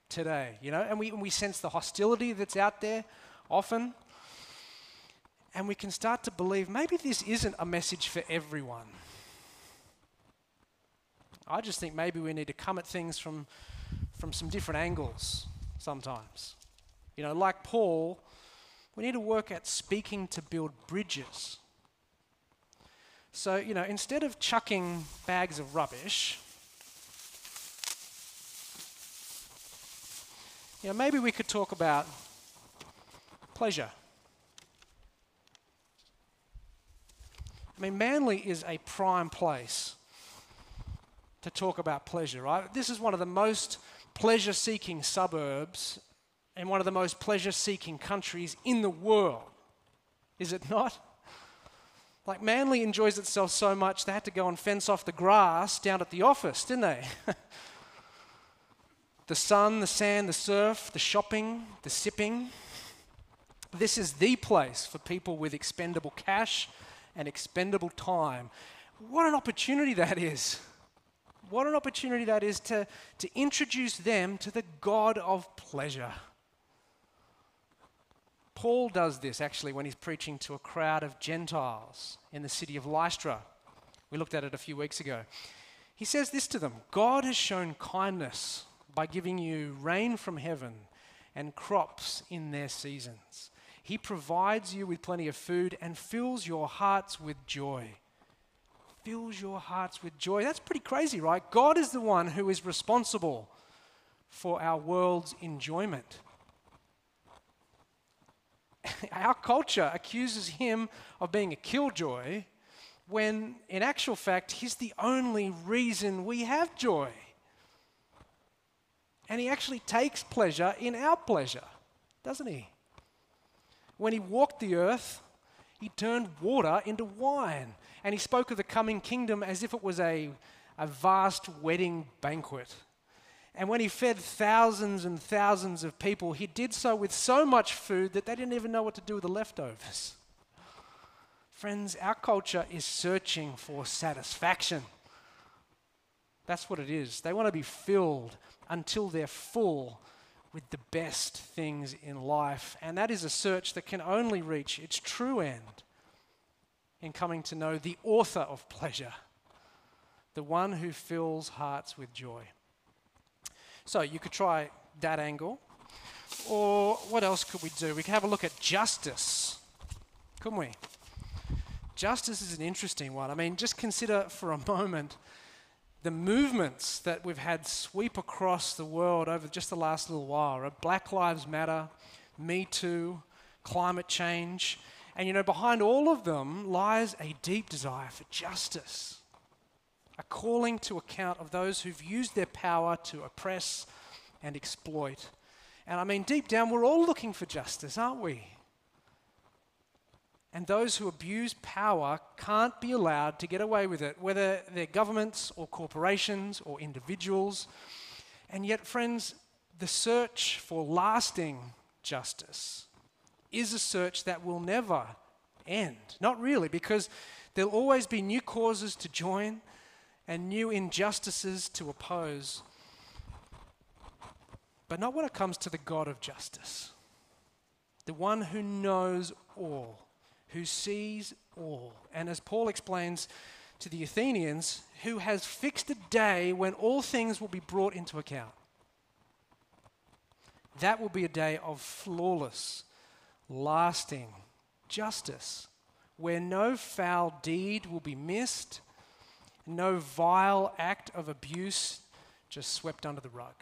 [SPEAKER 15] today, you know? And we, and we sense the hostility that's out there often. And we can start to believe maybe this isn't a message for everyone. I just think maybe we need to come at things from, from some different angles sometimes. You know, like Paul, we need to work at speaking to build bridges. So, you know, instead of chucking bags of rubbish, you know, maybe we could talk about pleasure. I mean, Manly is a prime place to talk about pleasure, right? This is one of the most pleasure seeking suburbs and one of the most pleasure seeking countries in the world. Is it not? Like Manly enjoys itself so much, they had to go and fence off the grass down at the office, didn't they? the sun, the sand, the surf, the shopping, the sipping. This is the place for people with expendable cash and expendable time. What an opportunity that is! What an opportunity that is to, to introduce them to the God of pleasure. Paul does this actually when he's preaching to a crowd of Gentiles in the city of Lystra. We looked at it a few weeks ago. He says this to them God has shown kindness by giving you rain from heaven and crops in their seasons. He provides you with plenty of food and fills your hearts with joy fills your hearts with joy. That's pretty crazy, right? God is the one who is responsible for our world's enjoyment. our culture accuses him of being a killjoy when, in actual fact, he's the only reason we have joy. And he actually takes pleasure in our pleasure, doesn't he? When he walked the earth, he turned water into wine and he spoke of the coming kingdom as if it was a, a vast wedding banquet. And when he fed thousands and thousands of people, he did so with so much food that they didn't even know what to do with the leftovers. Friends, our culture is searching for satisfaction. That's what it is. They want to be filled until they're full with the best things in life. And that is a search that can only reach its true end in coming to know the author of pleasure, the one who fills hearts with joy. So you could try that angle. Or what else could we do? We could have a look at justice, couldn't we? Justice is an interesting one. I mean, just consider for a moment the movements that we've had sweep across the world over just the last little while. Black Lives Matter, Me Too, climate change. And you know, behind all of them lies a deep desire for justice, a calling to account of those who've used their power to oppress and exploit. And I mean, deep down, we're all looking for justice, aren't we? And those who abuse power can't be allowed to get away with it, whether they're governments or corporations or individuals. And yet, friends, the search for lasting justice is a search that will never end. Not really, because there'll always be new causes to join and new injustices to oppose. But not when it comes to the God of justice, the one who knows all, who sees all. And as Paul explains to the Athenians, who has fixed a day when all things will be brought into account. That will be a day of flawless lasting justice, where no foul deed will be missed, no vile act of abuse just swept under the rug.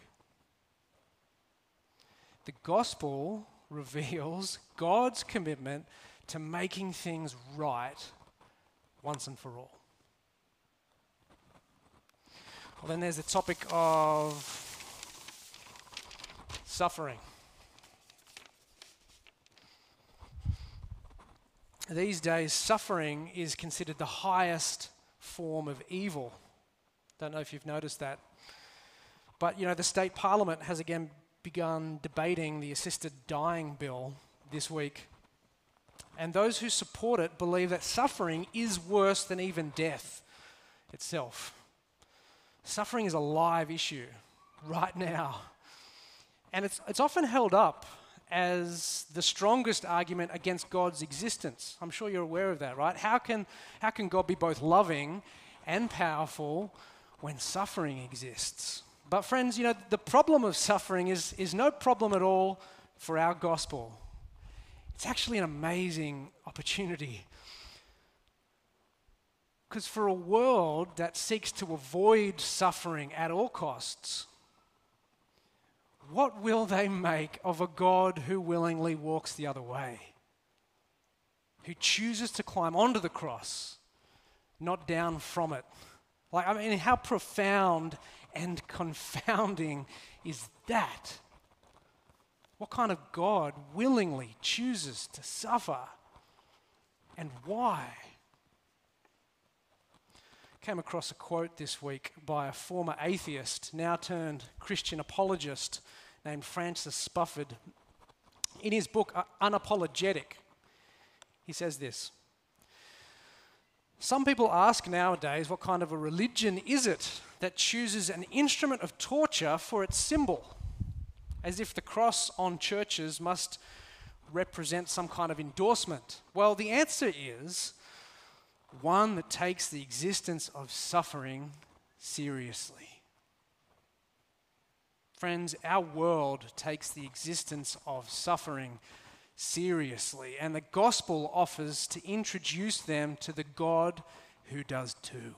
[SPEAKER 15] The gospel reveals God's commitment to making things right once and for all. Well, then there's the topic of suffering. these days, suffering is considered the highest form of evil. Don't know if you've noticed that. But, you know, the state parliament has again begun debating the assisted dying bill this week. And those who support it believe that suffering is worse than even death itself. Suffering is a live issue right now. And it's, it's often held up as the strongest argument against God's existence. I'm sure you're aware of that, right? How can, how can God be both loving and powerful when suffering exists? But, friends, you know, the problem of suffering is, is no problem at all for our gospel. It's actually an amazing opportunity. Because for a world that seeks to avoid suffering at all costs, what will they make of a God who willingly walks the other way? Who chooses to climb onto the cross, not down from it? Like, I mean, how profound and confounding is that? What kind of God willingly chooses to suffer? And why? Came across a quote this week by a former atheist, now turned Christian apologist named Francis Spufford. In his book, Unapologetic, he says this Some people ask nowadays what kind of a religion is it that chooses an instrument of torture for its symbol, as if the cross on churches must represent some kind of endorsement. Well, the answer is one that takes the existence of suffering seriously. Friends, our world takes the existence of suffering seriously, and the gospel offers to introduce them to the God who does too.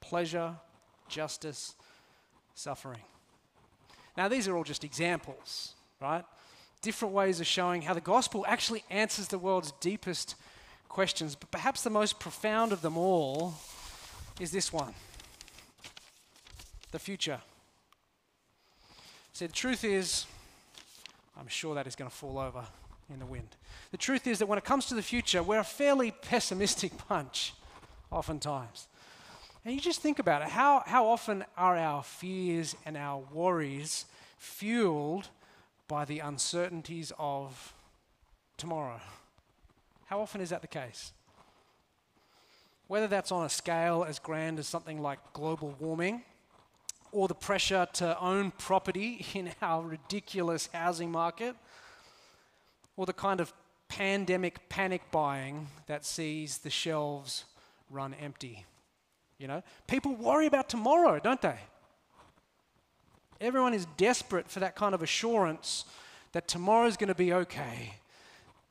[SPEAKER 15] Pleasure, justice, suffering. Now, these are all just examples, right? Different ways of showing how the gospel actually answers the world's deepest questions. But perhaps the most profound of them all is this one the future. See, the truth is, I'm sure that is going to fall over in the wind. The truth is that when it comes to the future, we're a fairly pessimistic bunch, oftentimes. And you just think about it how, how often are our fears and our worries fueled by the uncertainties of tomorrow? How often is that the case? Whether that's on a scale as grand as something like global warming, or the pressure to own property in our ridiculous housing market, or the kind of pandemic panic buying that sees the shelves run empty. You know, people worry about tomorrow, don't they? Everyone is desperate for that kind of assurance that tomorrow's going to be okay,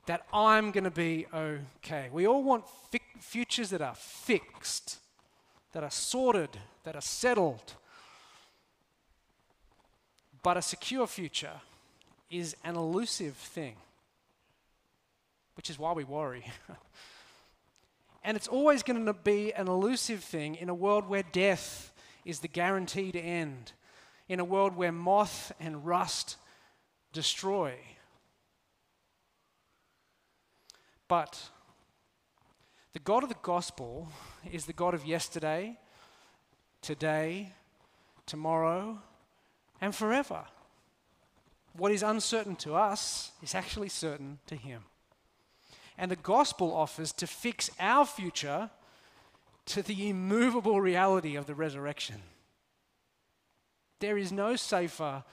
[SPEAKER 15] that I'm going to be okay. We all want fi- futures that are fixed, that are sorted, that are settled. But a secure future is an elusive thing, which is why we worry. and it's always going to be an elusive thing in a world where death is the guaranteed end, in a world where moth and rust destroy. But the God of the gospel is the God of yesterday, today, tomorrow, and forever. What is uncertain to us is actually certain to Him. And the gospel offers to fix our future to the immovable reality of the resurrection. There is no safer,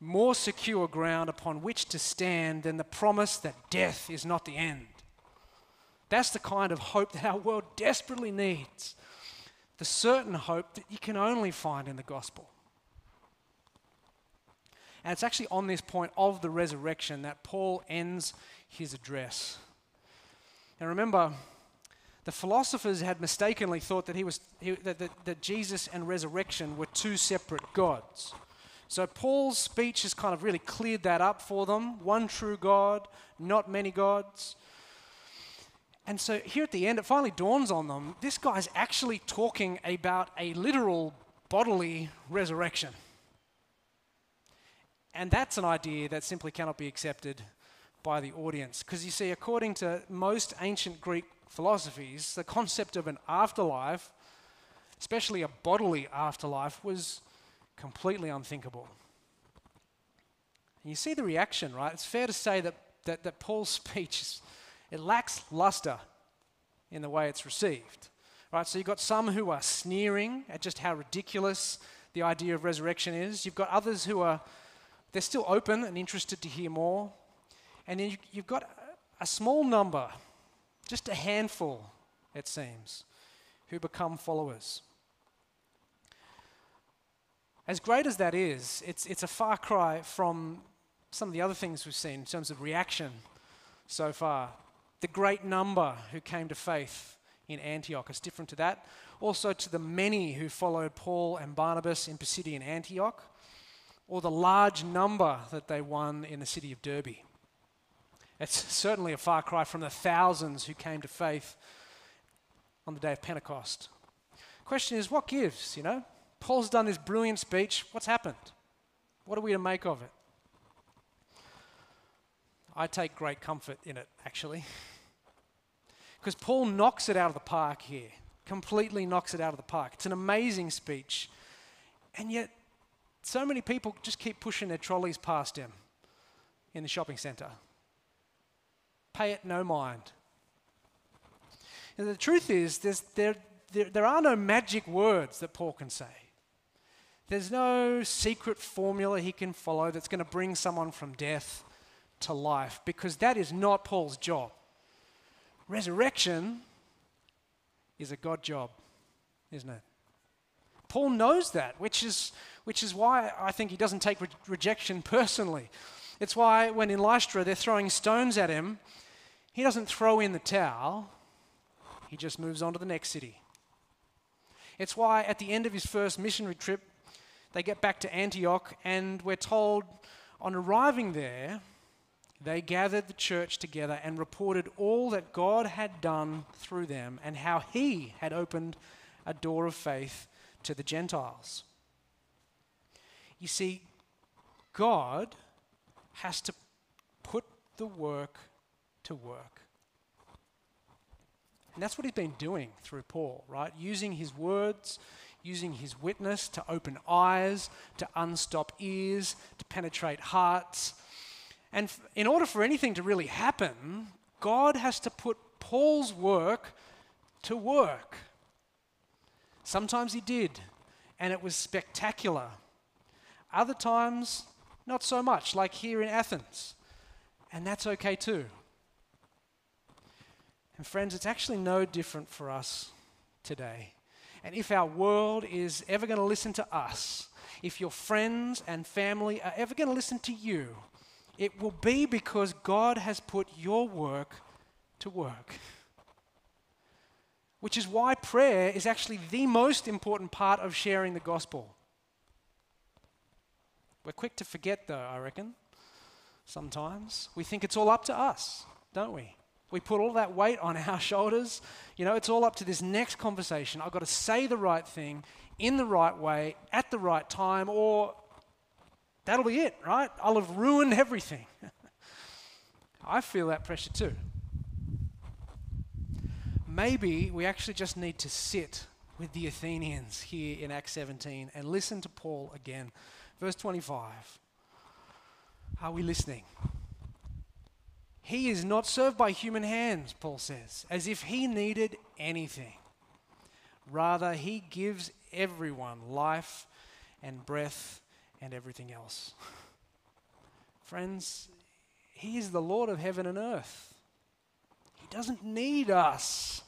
[SPEAKER 15] more secure ground upon which to stand than the promise that death is not the end. That's the kind of hope that our world desperately needs. The certain hope that you can only find in the gospel. And it's actually on this point of the resurrection that Paul ends his address. Now remember, the philosophers had mistakenly thought that, he was, he, that, that, that Jesus and resurrection were two separate gods. So Paul's speech has kind of really cleared that up for them one true God, not many gods. And so here at the end, it finally dawns on them this guy's actually talking about a literal bodily resurrection. And that's an idea that simply cannot be accepted by the audience. Because you see, according to most ancient Greek philosophies, the concept of an afterlife, especially a bodily afterlife, was completely unthinkable. And you see the reaction, right? It's fair to say that that, that Paul's speech, is, it lacks luster in the way it's received. Right, so you've got some who are sneering at just how ridiculous the idea of resurrection is. You've got others who are, they're still open and interested to hear more. And then you've got a small number, just a handful, it seems, who become followers. As great as that is, it's, it's a far cry from some of the other things we've seen in terms of reaction so far. The great number who came to faith in Antioch is different to that. Also, to the many who followed Paul and Barnabas in Pisidian Antioch, or the large number that they won in the city of Derbe. It's certainly a far cry from the thousands who came to faith on the day of Pentecost. Question is, what gives, you know? Paul's done this brilliant speech. What's happened? What are we to make of it? I take great comfort in it, actually. Because Paul knocks it out of the park here, completely knocks it out of the park. It's an amazing speech. And yet, so many people just keep pushing their trolleys past him in the shopping centre. Pay it no mind. And the truth is, there, there, there are no magic words that Paul can say. There's no secret formula he can follow that's going to bring someone from death to life because that is not Paul's job. Resurrection is a God job, isn't it? Paul knows that, which is, which is why I think he doesn't take re- rejection personally. It's why when in Lystra they're throwing stones at him, he doesn't throw in the towel, he just moves on to the next city. It's why at the end of his first missionary trip, they get back to Antioch, and we're told on arriving there, they gathered the church together and reported all that God had done through them and how He had opened a door of faith to the Gentiles. You see, God has to put the work to work. And that's what He's been doing through Paul, right? Using His words, using His witness to open eyes, to unstop ears, to penetrate hearts and in order for anything to really happen, God has to put Paul's work to work. Sometimes he did, and it was spectacular. Other times, not so much, like here in Athens. And that's okay too. And friends, it's actually no different for us today. And if our world is ever going to listen to us, if your friends and family are ever going to listen to you, it will be because God has put your work to work. Which is why prayer is actually the most important part of sharing the gospel. We're quick to forget, though, I reckon, sometimes. We think it's all up to us, don't we? We put all that weight on our shoulders. You know, it's all up to this next conversation. I've got to say the right thing in the right way at the right time, or that'll be it, right? I'll have ruined everything. I feel that pressure too. Maybe we actually just need to sit with the Athenians here in Acts 17 and listen to Paul again. Verse 25. Are we listening? He is not served by human hands, Paul says, as if he needed anything. Rather, he gives everyone life and breath and everything else. Friends, He is the Lord of heaven and earth. He doesn't need us.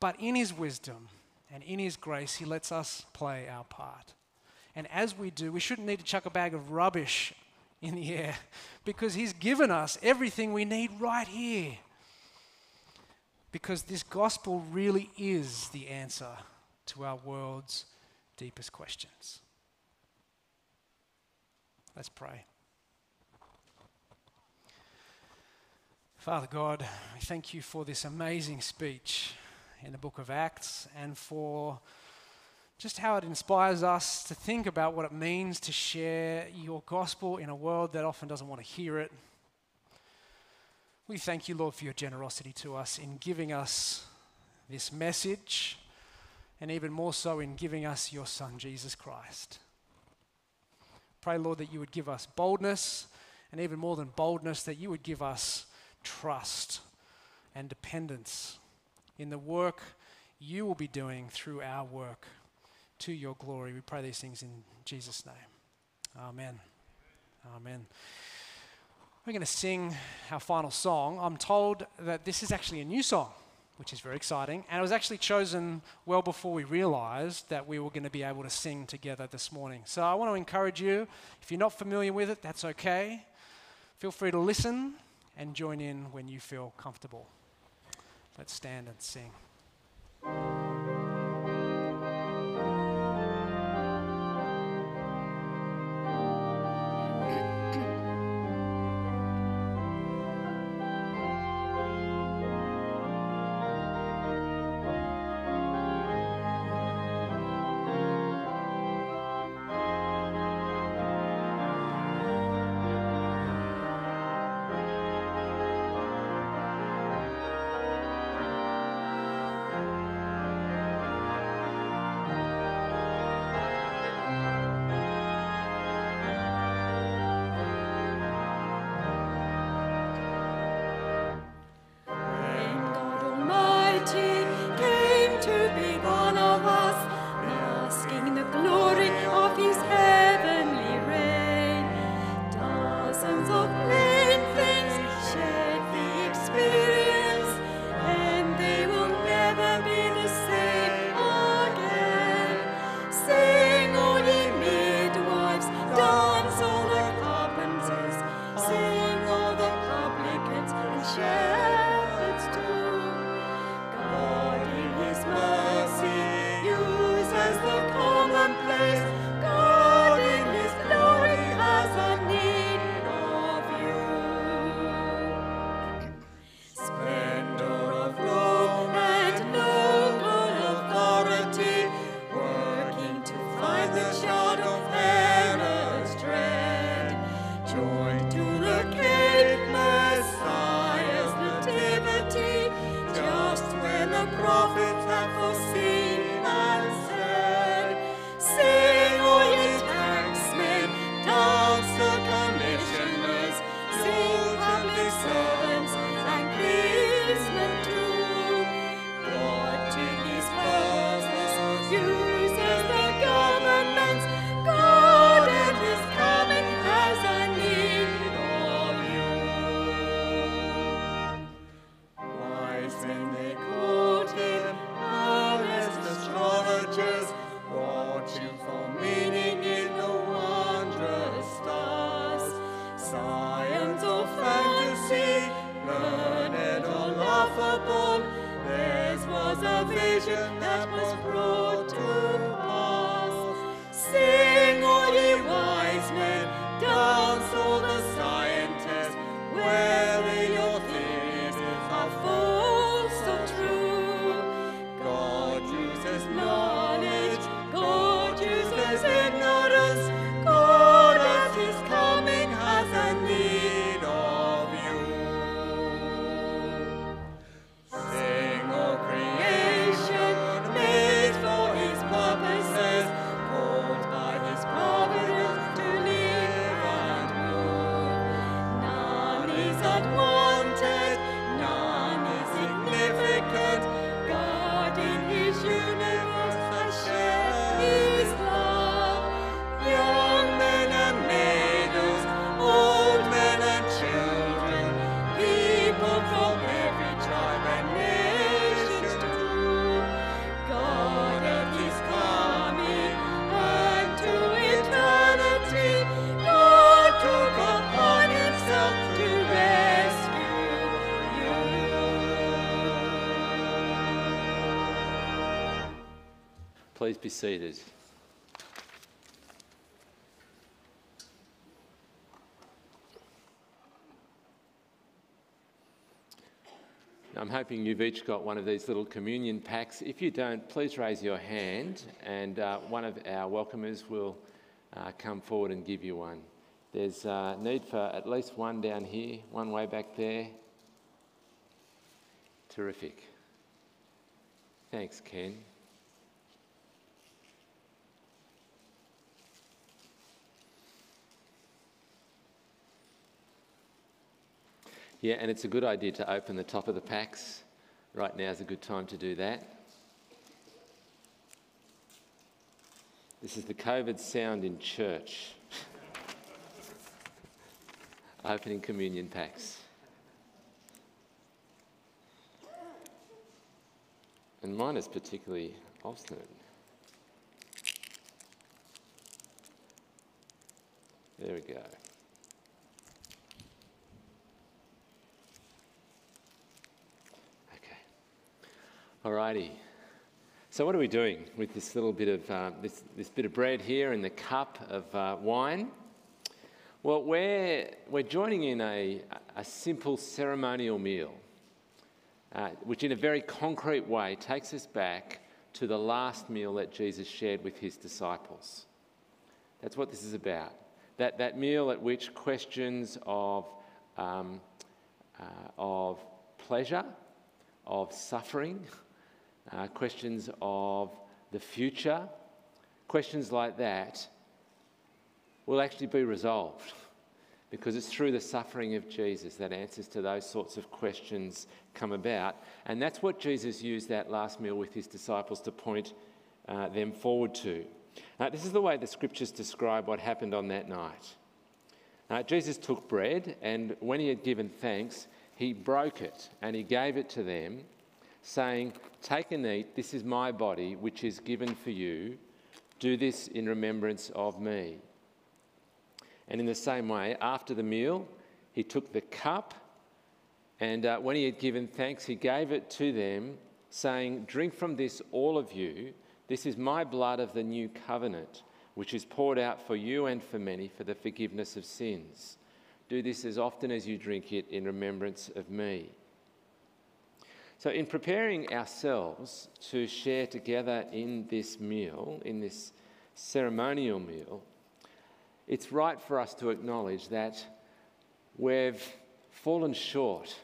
[SPEAKER 15] But in His wisdom and in His grace, He lets us play our part. And as we do, we shouldn't need to chuck a bag of rubbish in the air because He's given us everything we need right here. Because this gospel really is the answer to our world's deepest questions. Let's pray. Father God, we thank you for this amazing speech in the book of Acts and for just how it inspires us to think about what it means to share your gospel in a world that often doesn't want to hear it. We thank you, Lord, for your generosity to us in giving us this message, and even more so in giving us your Son, Jesus Christ. Pray, Lord, that you would give us boldness
[SPEAKER 16] and even more than boldness, that you would give us trust and dependence in the work you will be doing through our work to your glory. We pray these things in Jesus' name. Amen. Amen. We're going to sing our final song. I'm told that this is actually a new song, which is very exciting. And it was actually chosen well before we realized that we were going to be able to sing together this morning. So I want to encourage you, if you're not familiar with it, that's okay. Feel free to listen and join in when you feel comfortable. Let's stand and sing.
[SPEAKER 1] Please be seated. I'm hoping you've each got one of these little communion packs. If you don't, please raise your hand and uh, one of our welcomers will uh, come forward and give you one. There's uh, need for at least one down here, one way back there. Terrific. Thanks, Ken. Yeah, and it's a good idea to open the top of the packs. Right now is a good time to do that. This is the COVID sound in church. Opening communion packs. And mine is particularly obstinate. There we go. Alrighty. So what are we doing with this little bit of uh, this, this bit of bread here and the cup of uh, wine? Well, we're, we're joining in a, a simple ceremonial meal, uh, which in a very concrete way takes us back to the last meal that Jesus shared with his disciples. That's what this is about that, that meal at which questions of, um, uh, of pleasure, of suffering, uh, questions of the future, questions like that will actually be resolved because it's through the suffering of Jesus that answers to those sorts of questions come about. And that's what Jesus used that last meal with his disciples to point uh, them forward to. Uh, this is the way the scriptures describe what happened on that night. Uh, Jesus took bread, and when he had given thanks, he broke it and he gave it to them, saying, Take and eat, this is my body, which is given for you. Do this in remembrance of me. And in the same way, after the meal, he took the cup, and uh, when he had given thanks, he gave it to them, saying, Drink from this, all of you. This is my blood of the new covenant, which is poured out for you and for many for the forgiveness of sins. Do this as often as you drink it in remembrance of me. So, in preparing ourselves to share together in this meal, in this ceremonial meal, it's right for us to acknowledge that we've fallen short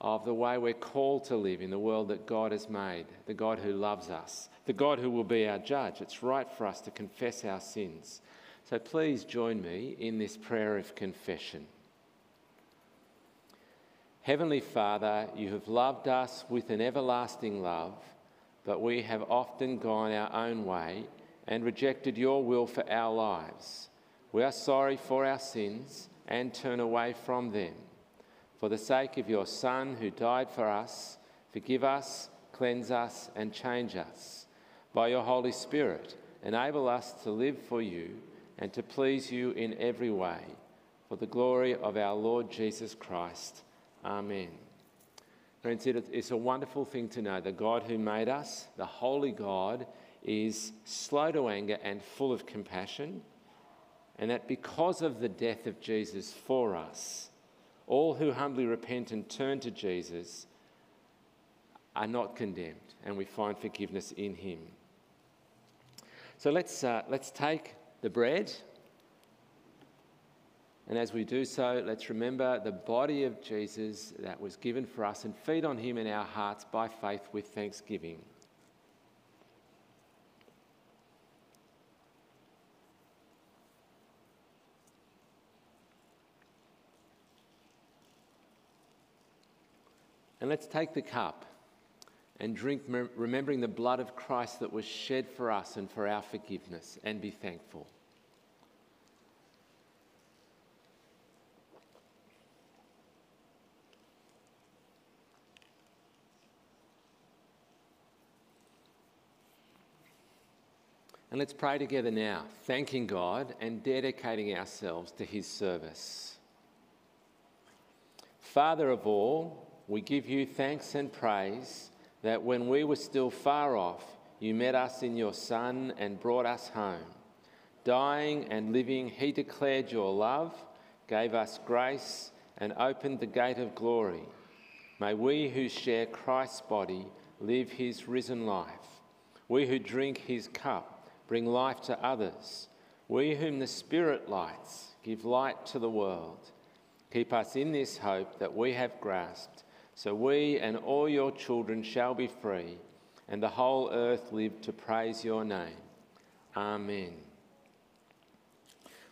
[SPEAKER 1] of the way we're called to live in the world that God has made, the God who loves us, the God who will be our judge. It's right for us to confess our sins. So please join me in this prayer of confession. Heavenly Father, you have loved us with an everlasting love, but we have often gone our own way and rejected your will for our lives. We are sorry for our sins and turn away from them. For the sake of your Son who died for us, forgive us, cleanse us, and change us. By your Holy Spirit, enable us to live for you and to please you in every way. For the glory of our Lord Jesus Christ. Amen. Friends, it's a wonderful thing to know the God who made us, the Holy God, is slow to anger and full of compassion, and that because of the death of Jesus for us, all who humbly repent and turn to Jesus are not condemned, and we find forgiveness in him. So let's, uh, let's take the bread, and as we do so, let's remember the body of Jesus that was given for us and feed on him in our hearts by faith with thanksgiving. And let's take the cup and drink, remembering the blood of Christ that was shed for us and for our forgiveness, and be thankful. And let's pray together now, thanking God and dedicating ourselves to His service. Father of all, we give you thanks and praise that when we were still far off, you met us in your Son and brought us home. Dying and living, he declared your love, gave us grace, and opened the gate of glory. May we who share Christ's body live his risen life. We who drink his cup bring life to others. We whom the Spirit lights give light to the world. Keep us in this hope that we have grasped so we and all your children shall be free, and the whole earth live to praise your name. Amen.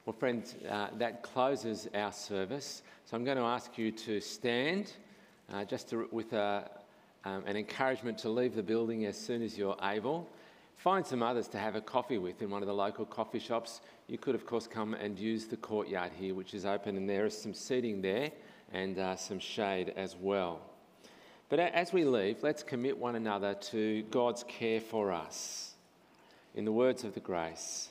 [SPEAKER 1] Well, friends, uh, that closes our service. So I'm going to ask you to stand uh, just to, with a, um, an encouragement to leave the building as soon as you're able. Find some others to have a coffee with in one of the local coffee shops. You could, of course, come and use the courtyard here, which is open, and there is some seating there and uh, some shade as well. But as we leave, let's commit one another to God's care for us. In the words of the grace,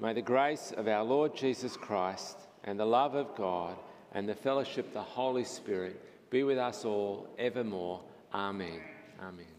[SPEAKER 1] may the grace of our Lord Jesus Christ and the love of God and the fellowship of the Holy Spirit be with us all evermore. Amen. Amen.